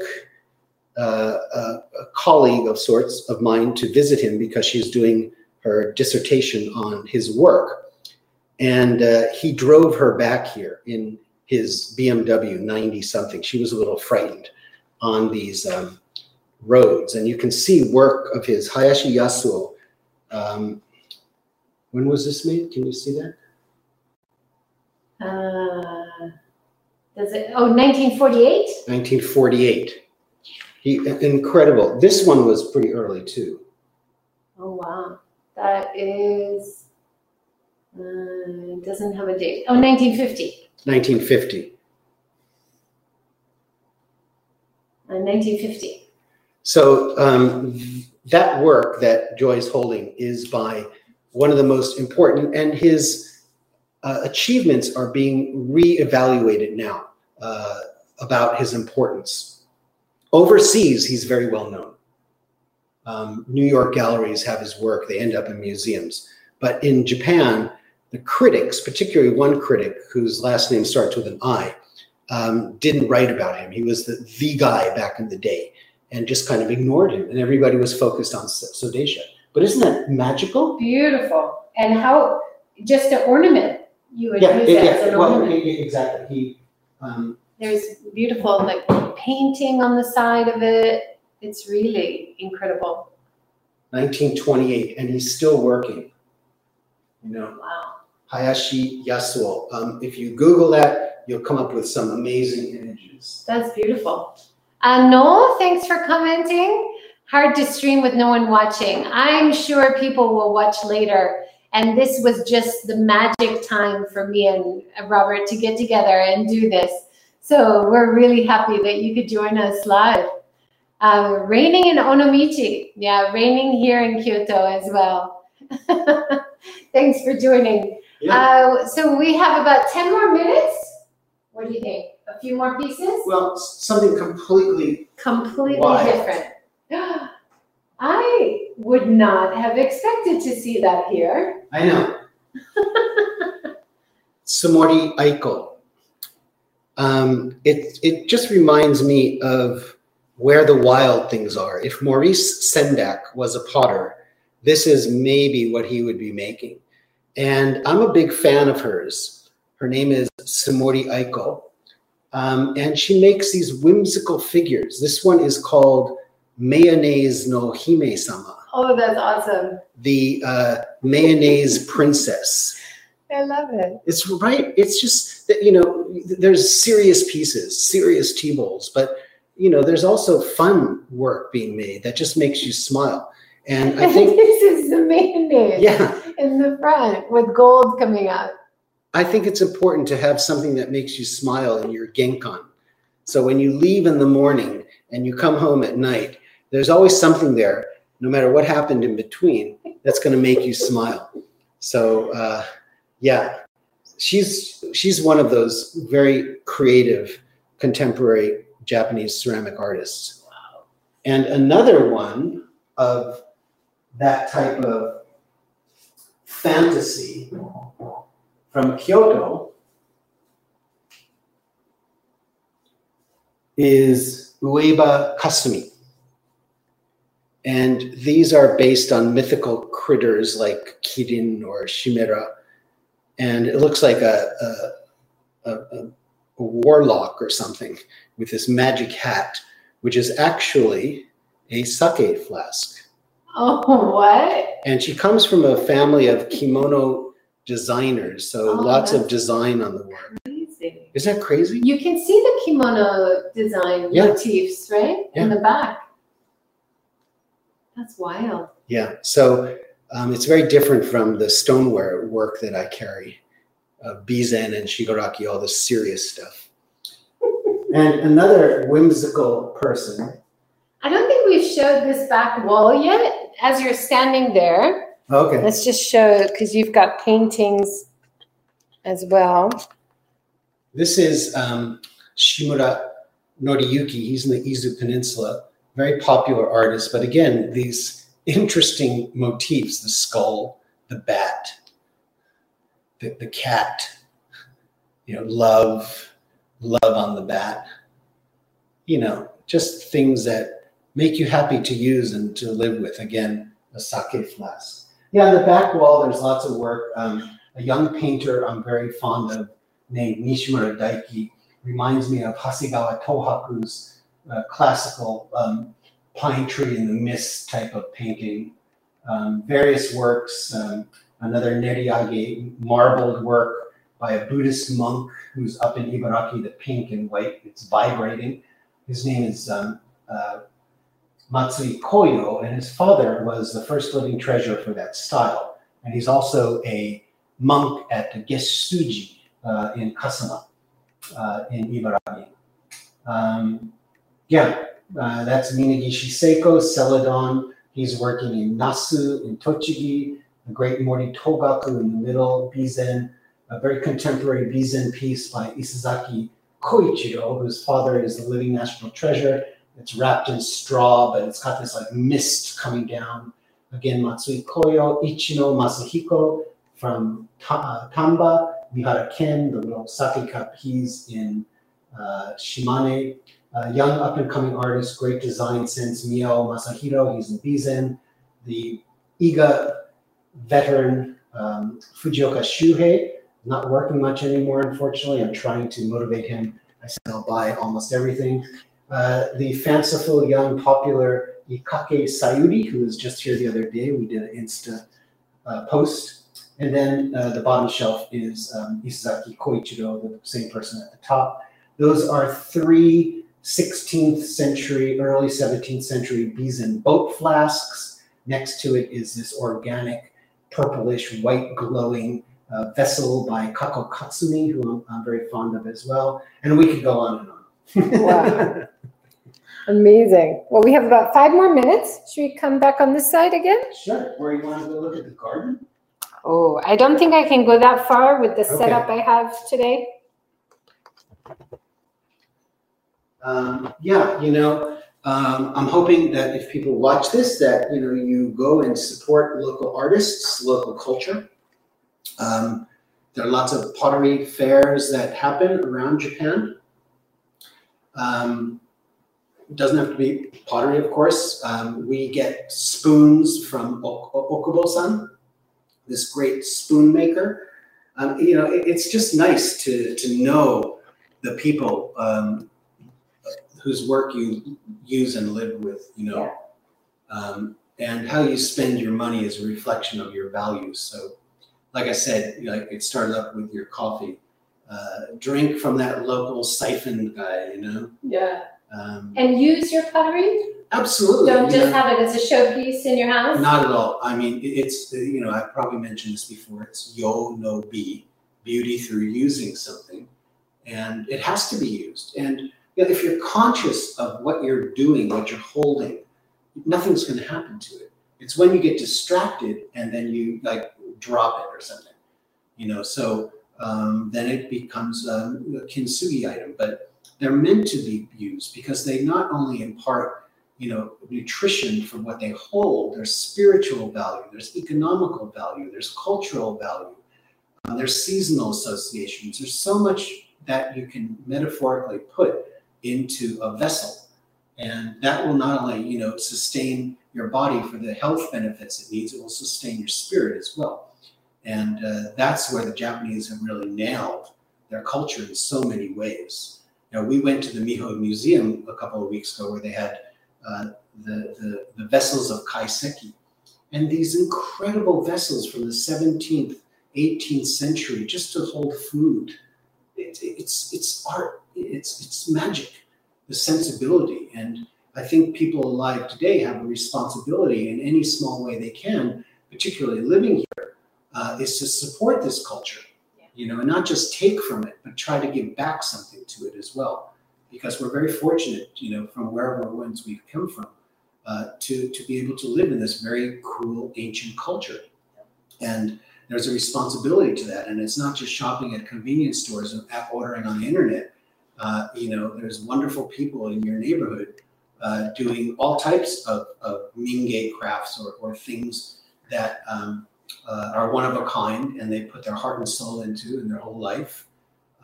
uh, a, a colleague of sorts of mine to visit him because she's doing her dissertation on his work. And uh, he drove her back here in his BMW 90 something. She was a little frightened on these um, roads. And you can see work of his Hayashi Yasuo. Um, when was this made? Can you see that? Does it? Oh, 1948. 1948. He, incredible. This one was pretty early too. Oh wow, that is. Uh, doesn't have a date. Oh, 1950. 1950. Uh, 1950. So um, that work that Joy's holding is by one of the most important, and his uh, achievements are being re-evaluated now uh, about his importance. Overseas, he's very well known. Um, New York galleries have his work; they end up in museums. But in Japan, the critics, particularly one critic whose last name starts with an I, um, didn't write about him. He was the, the guy back in the day and just kind of ignored him. And everybody was focused on Sodeisha. But isn't that magical? Beautiful. And how? Just an ornament. You would Yeah, use it as yeah, an well, ornament. e- e- exactly. He, um, There's beautiful like painting on the side of it. It's really incredible. 1928, and he's still working. You know, Wow. Hayashi Yasuo. Um, if you Google that, you'll come up with some amazing images. That's beautiful. Uh, Noel, thanks for commenting. Hard to stream with no one watching. I'm sure people will watch later. And this was just the magic time for me and Robert to get together and do this. So we're really happy that you could join us live. Uh, raining in Onomichi. Yeah, raining here in Kyoto as well. [LAUGHS] Thanks for joining. Yeah. Uh, so we have about 10 more minutes. What do you think? A few more pieces? Well, something completely, Completely Why? different. [GASPS] I would not have expected to see that here. I know. [LAUGHS] Samori Aiko. Um, it, it just reminds me of where the wild things are. If Maurice Sendak was a potter, this is maybe what he would be making. And I'm a big fan of hers. Her name is Samori Aiko. Um, and she makes these whimsical figures. This one is called Mayonnaise no Hime sama, Oh, that's awesome. the uh, mayonnaise princess. I love it. It's right. It's just that, you know, there's serious pieces, serious tea bowls, but you know, there's also fun work being made that just makes you smile. And I think, [LAUGHS] this is the mayonnaise yeah, in the front with gold coming out. I think it's important to have something that makes you smile in your genkan. So when you leave in the morning and you come home at night, there's always something there, no matter what happened in between, that's going to make you smile. So uh, yeah, she's she's one of those very creative contemporary Japanese ceramic artists. And another one of that type of fantasy from Kyoto is Ueba Kasumi. And these are based on mythical critters like Kirin or Chimera. And it looks like a, a, a, a warlock or something with this magic hat, which is actually a sake flask. Oh, what? And she comes from a family of kimono designers, so Oh, lots of design on the work. Crazy. Isn't that crazy? You can see the kimono design Yeah. motifs, right? In the back. That's wild. Yeah. So um, it's very different from the stoneware work that I carry, uh, Bizen and Shigaraki, all the serious stuff. [LAUGHS] and another whimsical person. I don't think we've showed this back wall yet. As you're standing there, Okay. let's just show it because you've got paintings as well. This is um, Shimura Noriyuki. He's in the Izu Peninsula. Very popular artist, but again, these interesting motifs the skull, the bat, the, the cat, you know, love, love on the bat. You know, just things that make you happy to use and to live with. Again, a sake flask. Yeah, on the back wall, there's lots of work. Um, a young painter I'm very fond of named Nishimura Daiki reminds me of Hasegawa Tohaku's uh, classical um, pine tree in the mist type of painting. Um, various works, um, another Neriage marbled work by a Buddhist monk who's up in Ibaraki, the pink and white, it's vibrating. His name is um, uh, Matsui Koyo, and his father was the first living treasure for that style. And he's also a monk at the Gesuji uh, in Kasama uh, in Ibaraki. Um, yeah, uh, that's Minagishi Seiko, Celadon. He's working in Nasu in Tochigi, the great Mori Togaku in the middle, Bizen, a very contemporary Bizen piece by Isezaki Koichiro, whose father is the living national treasure. It's wrapped in straw, but it's got this like mist coming down. Again, Matsui Koyo, Ichino Masahiko from Ta- Tamba, Mihara Ken, the little sake cup. He's in uh, Shimane. Uh, young up and coming artist, great design sense. Mio Masahiro, he's in Bizen. The Iga veteran um, Fujioka Shuhei, not working much anymore, unfortunately. I'm trying to motivate him. I said I'll buy almost everything. Uh, the fanciful, young, popular Ikake Sayuri, who was just here the other day. We did an Insta uh, post. And then uh, the bottom shelf is um, Isezaki Koichiro, the same person at the top. Those are three 16th century, early 17th century Bizen boat flasks. Next to it is this organic, purplish, white glowing uh, vessel by Kako Katsumi, who I'm, I'm very fond of as well. And we could go on and on. Wow. Amazing. Well, we have about five more minutes. Should we come back on this side again? Sure. Or you want to go look at the garden? Oh, I don't think I can go that far with the Okay. setup I have today. Um, yeah, you know, um, I'm hoping that if people watch this, that you know, you go and support local artists, local culture. Um, there are lots of pottery fairs that happen around Japan. Um, it doesn't have to be pottery, of course. Um, we get spoons from ok- Okubo-san, this great spoon maker. Um, you know, it, it's just nice to to know the people um, whose work you use and live with. You know, um, and how you spend your money is a reflection of your values. So, like I said, you know, it started up with your coffee. Uh, drink from that local siphon guy. You know. Yeah. Um, And use your pottery? absolutely. Don't just know. have it as a showpiece in your house? Not at all. I mean, it's, uh, you know, I've probably mentioned this before. It's yo no be, beauty through using something. And it has to be used. And you know, if you're conscious of what you're doing, what you're holding, nothing's going to happen to it. It's when you get distracted and then you like drop it or something, you know. So um, then it becomes um, a kintsugi item. But they're meant to be used because they not only impart you know, nutrition for what they hold. There's spiritual value, there's economical value, there's cultural value, uh, there's seasonal associations. There's so much that you can metaphorically put into a vessel. And that will not only, you know, sustain your body for the health benefits it needs, it will sustain your spirit as well. And uh, that's where the Japanese have really nailed their culture in so many ways. Now, we went to the Miho Museum a couple of weeks ago where they had uh, the, the, the vessels of kaiseki. And these incredible vessels from the 17th, 18th century just to hold food. It, it's, it's art, it's, it's magic, the sensibility. And I think people alive today have a responsibility in any small way they can, particularly living here, uh, is to support this culture. Yeah. You know, and not just take from it, but try to give back something to it as well because we're very fortunate, you know, from wherever whence we've come from, uh, to to be able to live in this very cool ancient culture. And there's a responsibility to that, and it's not just shopping at convenience stores and ordering on the internet. Uh, you know, there's wonderful people in your neighborhood uh, doing all types of, of crafts or, or things that um, uh, are one of a kind, and they put their heart and soul into in their whole life.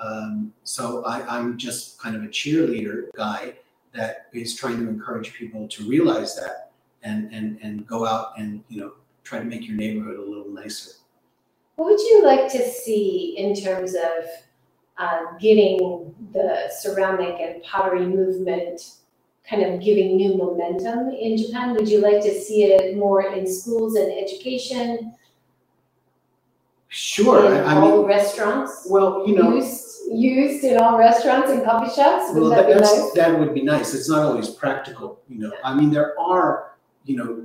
Um, so I, I'm just kind of a cheerleader guy that is trying to encourage people to realize that and and and go out and you know try to make your neighborhood a little nicer. What would you like to see in terms of uh, getting the ceramic and pottery movement kind of giving new momentum in Japan? Would you like to see it more in schools and education, Sure, in I, I all mean, restaurants? well, you know, used used in all restaurants and coffee shops? well, Would that, that be that's nice? that would be nice. It's not always practical, you know. I mean, there are you know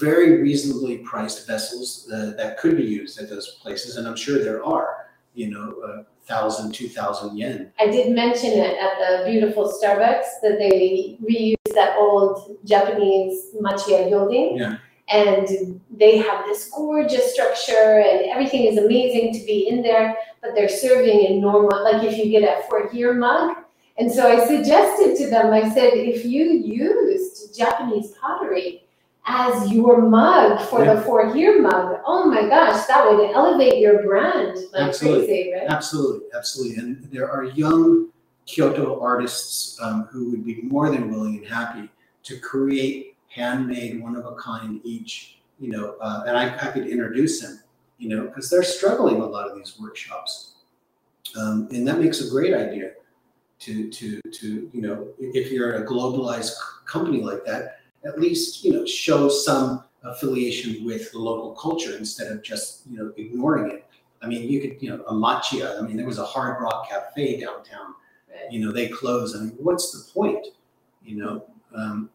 very reasonably priced vessels uh, that could be used at those places, and I'm sure there are. You know, a thousand, two thousand yen. I did mention it at the beautiful Starbucks that they reused that old Japanese machiya building. Yeah. And they have this gorgeous structure and everything is amazing to be in there, but they're serving in normal, like if you get a for here mug. And so I suggested to them, I said, if you used Japanese pottery as your mug for the four year mug, oh my gosh, that would elevate your brand like Absolutely. crazy, right? Absolutely, absolutely. And there are young Kyoto artists um, who would be more than willing and happy to create handmade, one of a kind each. You know, uh, and I happy to introduce them. You know, because they're struggling a lot of these workshops, um, and that makes a great idea. To to to you know, if you're a globalized company like that, at least you know show some affiliation with the local culture instead of just you know ignoring it. I mean, you could, you know, a matcha. I mean, there was a Hard Rock Cafe downtown. Right. You know, they closed. I mean, what's the point? You know. Um,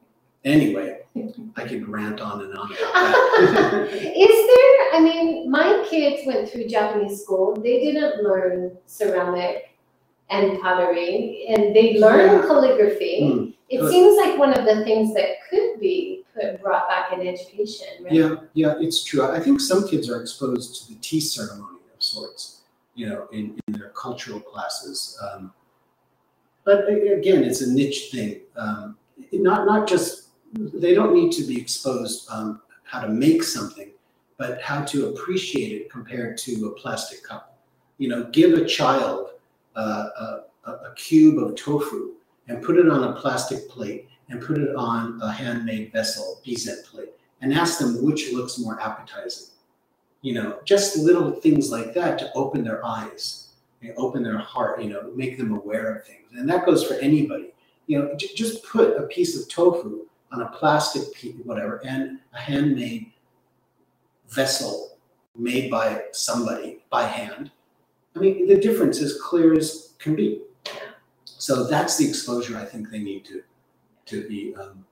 anyway, I could rant on and on about that. [LAUGHS] Is there, I mean, my kids went through Japanese school. They didn't learn ceramic and pottery, and they learned calligraphy. Hmm, It good. seems like one of the things that could be put, brought back in education, right? yeah, yeah, it's true. I think some kids are exposed to the tea ceremony of sorts. You know, in, in their cultural classes. Um, but again, it's a niche thing. Um, not not just they don't need to be exposed um, how to make something, but how to appreciate it compared to a plastic cup. You know, give a child uh, a, a, a cube of tofu and put it on a plastic plate and put it on a handmade vessel, bizen plate, and ask them which looks more appetizing. You know, just little things like that to open their eyes, and open their heart. You know, make them aware of things, and that goes for anybody. You know, just put a piece of tofu on a plastic piece, whatever, and a handmade vessel made by somebody by hand. I mean, the difference is clear as can be. So that's the exposure I think they need to to be. Um,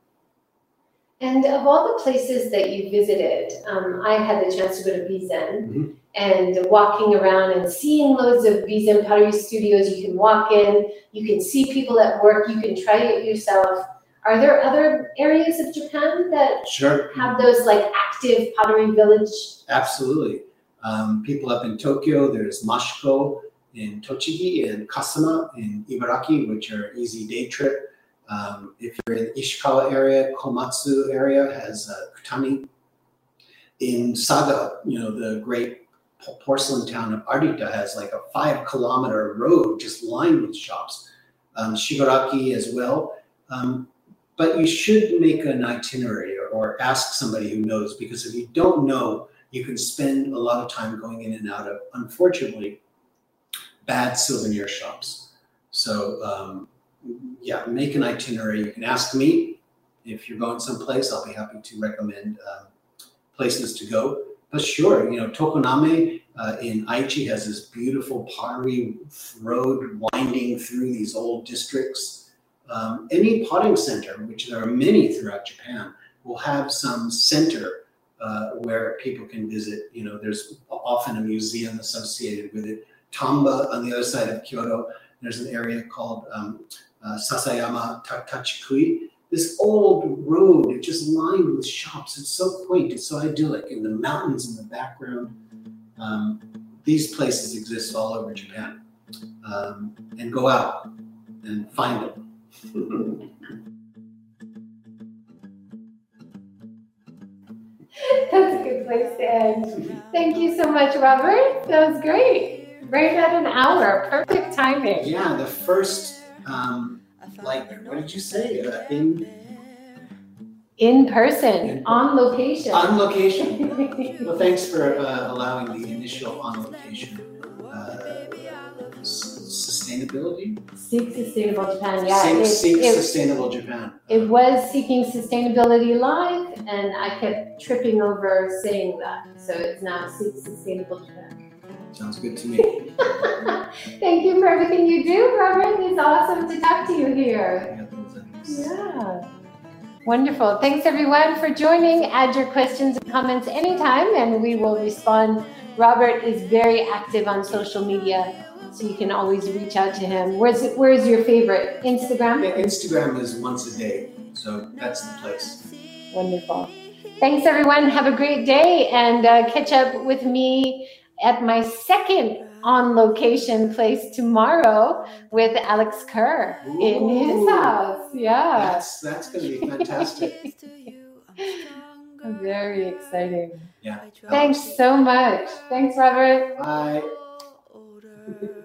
And of all the places that you visited, um, I had the chance to go to Bizen Mhm. and walking around and seeing loads of Bizen pottery studios. You can walk in, you can see people at work, you can try it yourself. Are there other areas of Japan that sure, have those like active pottery village? absolutely. Um, people up in Tokyo, there's Mashiko in Tochigi and Kasama in Ibaraki, which are easy day trip. Um, if you're in Ishikawa area, Komatsu area has uh, Kutani. In Saga, you know, the great porcelain town of Arita has like a five kilometer road just lined with shops. Um, Shigaraki as well. Um, but you should make an itinerary or, or ask somebody who knows because if you don't know, you can spend a lot of time going in and out of, unfortunately, bad souvenir shops. So, um, yeah, make an itinerary. You can ask me if you're going someplace. I'll be happy to recommend um, places to go. But sure, you know, Tokoname uh, in Aichi has this beautiful pottery road winding through these old districts. Um, any potting center, which there are many throughout Japan, will have some center uh, where people can visit. You know, there's often a museum associated with it. Tamba on the other side of Kyoto, there's an area called um, uh, Sasayama Ta- Tachikui. This old road, it's just lined with shops. It's so quaint, it's so idyllic, and the mountains in the background. Um, these places exist all over Japan. Um, and go out and find them. [LAUGHS] That's a good place to end. Thank you so much, Robert. That was great. Right at an hour. Perfect timing. yeah, the first, um, like, what did you say? Uh, in In person, In- on location. on location. [LAUGHS] Well, thanks for uh, allowing the initial on location uh, sustainability. Seek Sustainable Japan. Yeah, seek, it, seek it, sustainable Japan. it was Seeking Sustainability Live, and I kept tripping over saying that. So it's now Seek Sustainable Japan. Sounds good to me. [LAUGHS] Thank you for everything you do, Robert. It's awesome to talk to you here. Yeah. Yeah. Wonderful. Thanks everyone for joining. Add your questions and comments anytime and we will respond. Robert is very active on social media, so you can always reach out to him. Where's where's your favorite? Instagram? Yeah, Instagram is once a day, so that's the place. Wonderful. Thanks everyone. Have a great day and uh, catch up with me at my second on location place tomorrow with Alex Kerr in his house. Yeah. That's that's going to be fantastic. [LAUGHS] [LAUGHS] Very exciting. Yeah. Thanks so much. Thanks, Robert. Bye. older. [LAUGHS]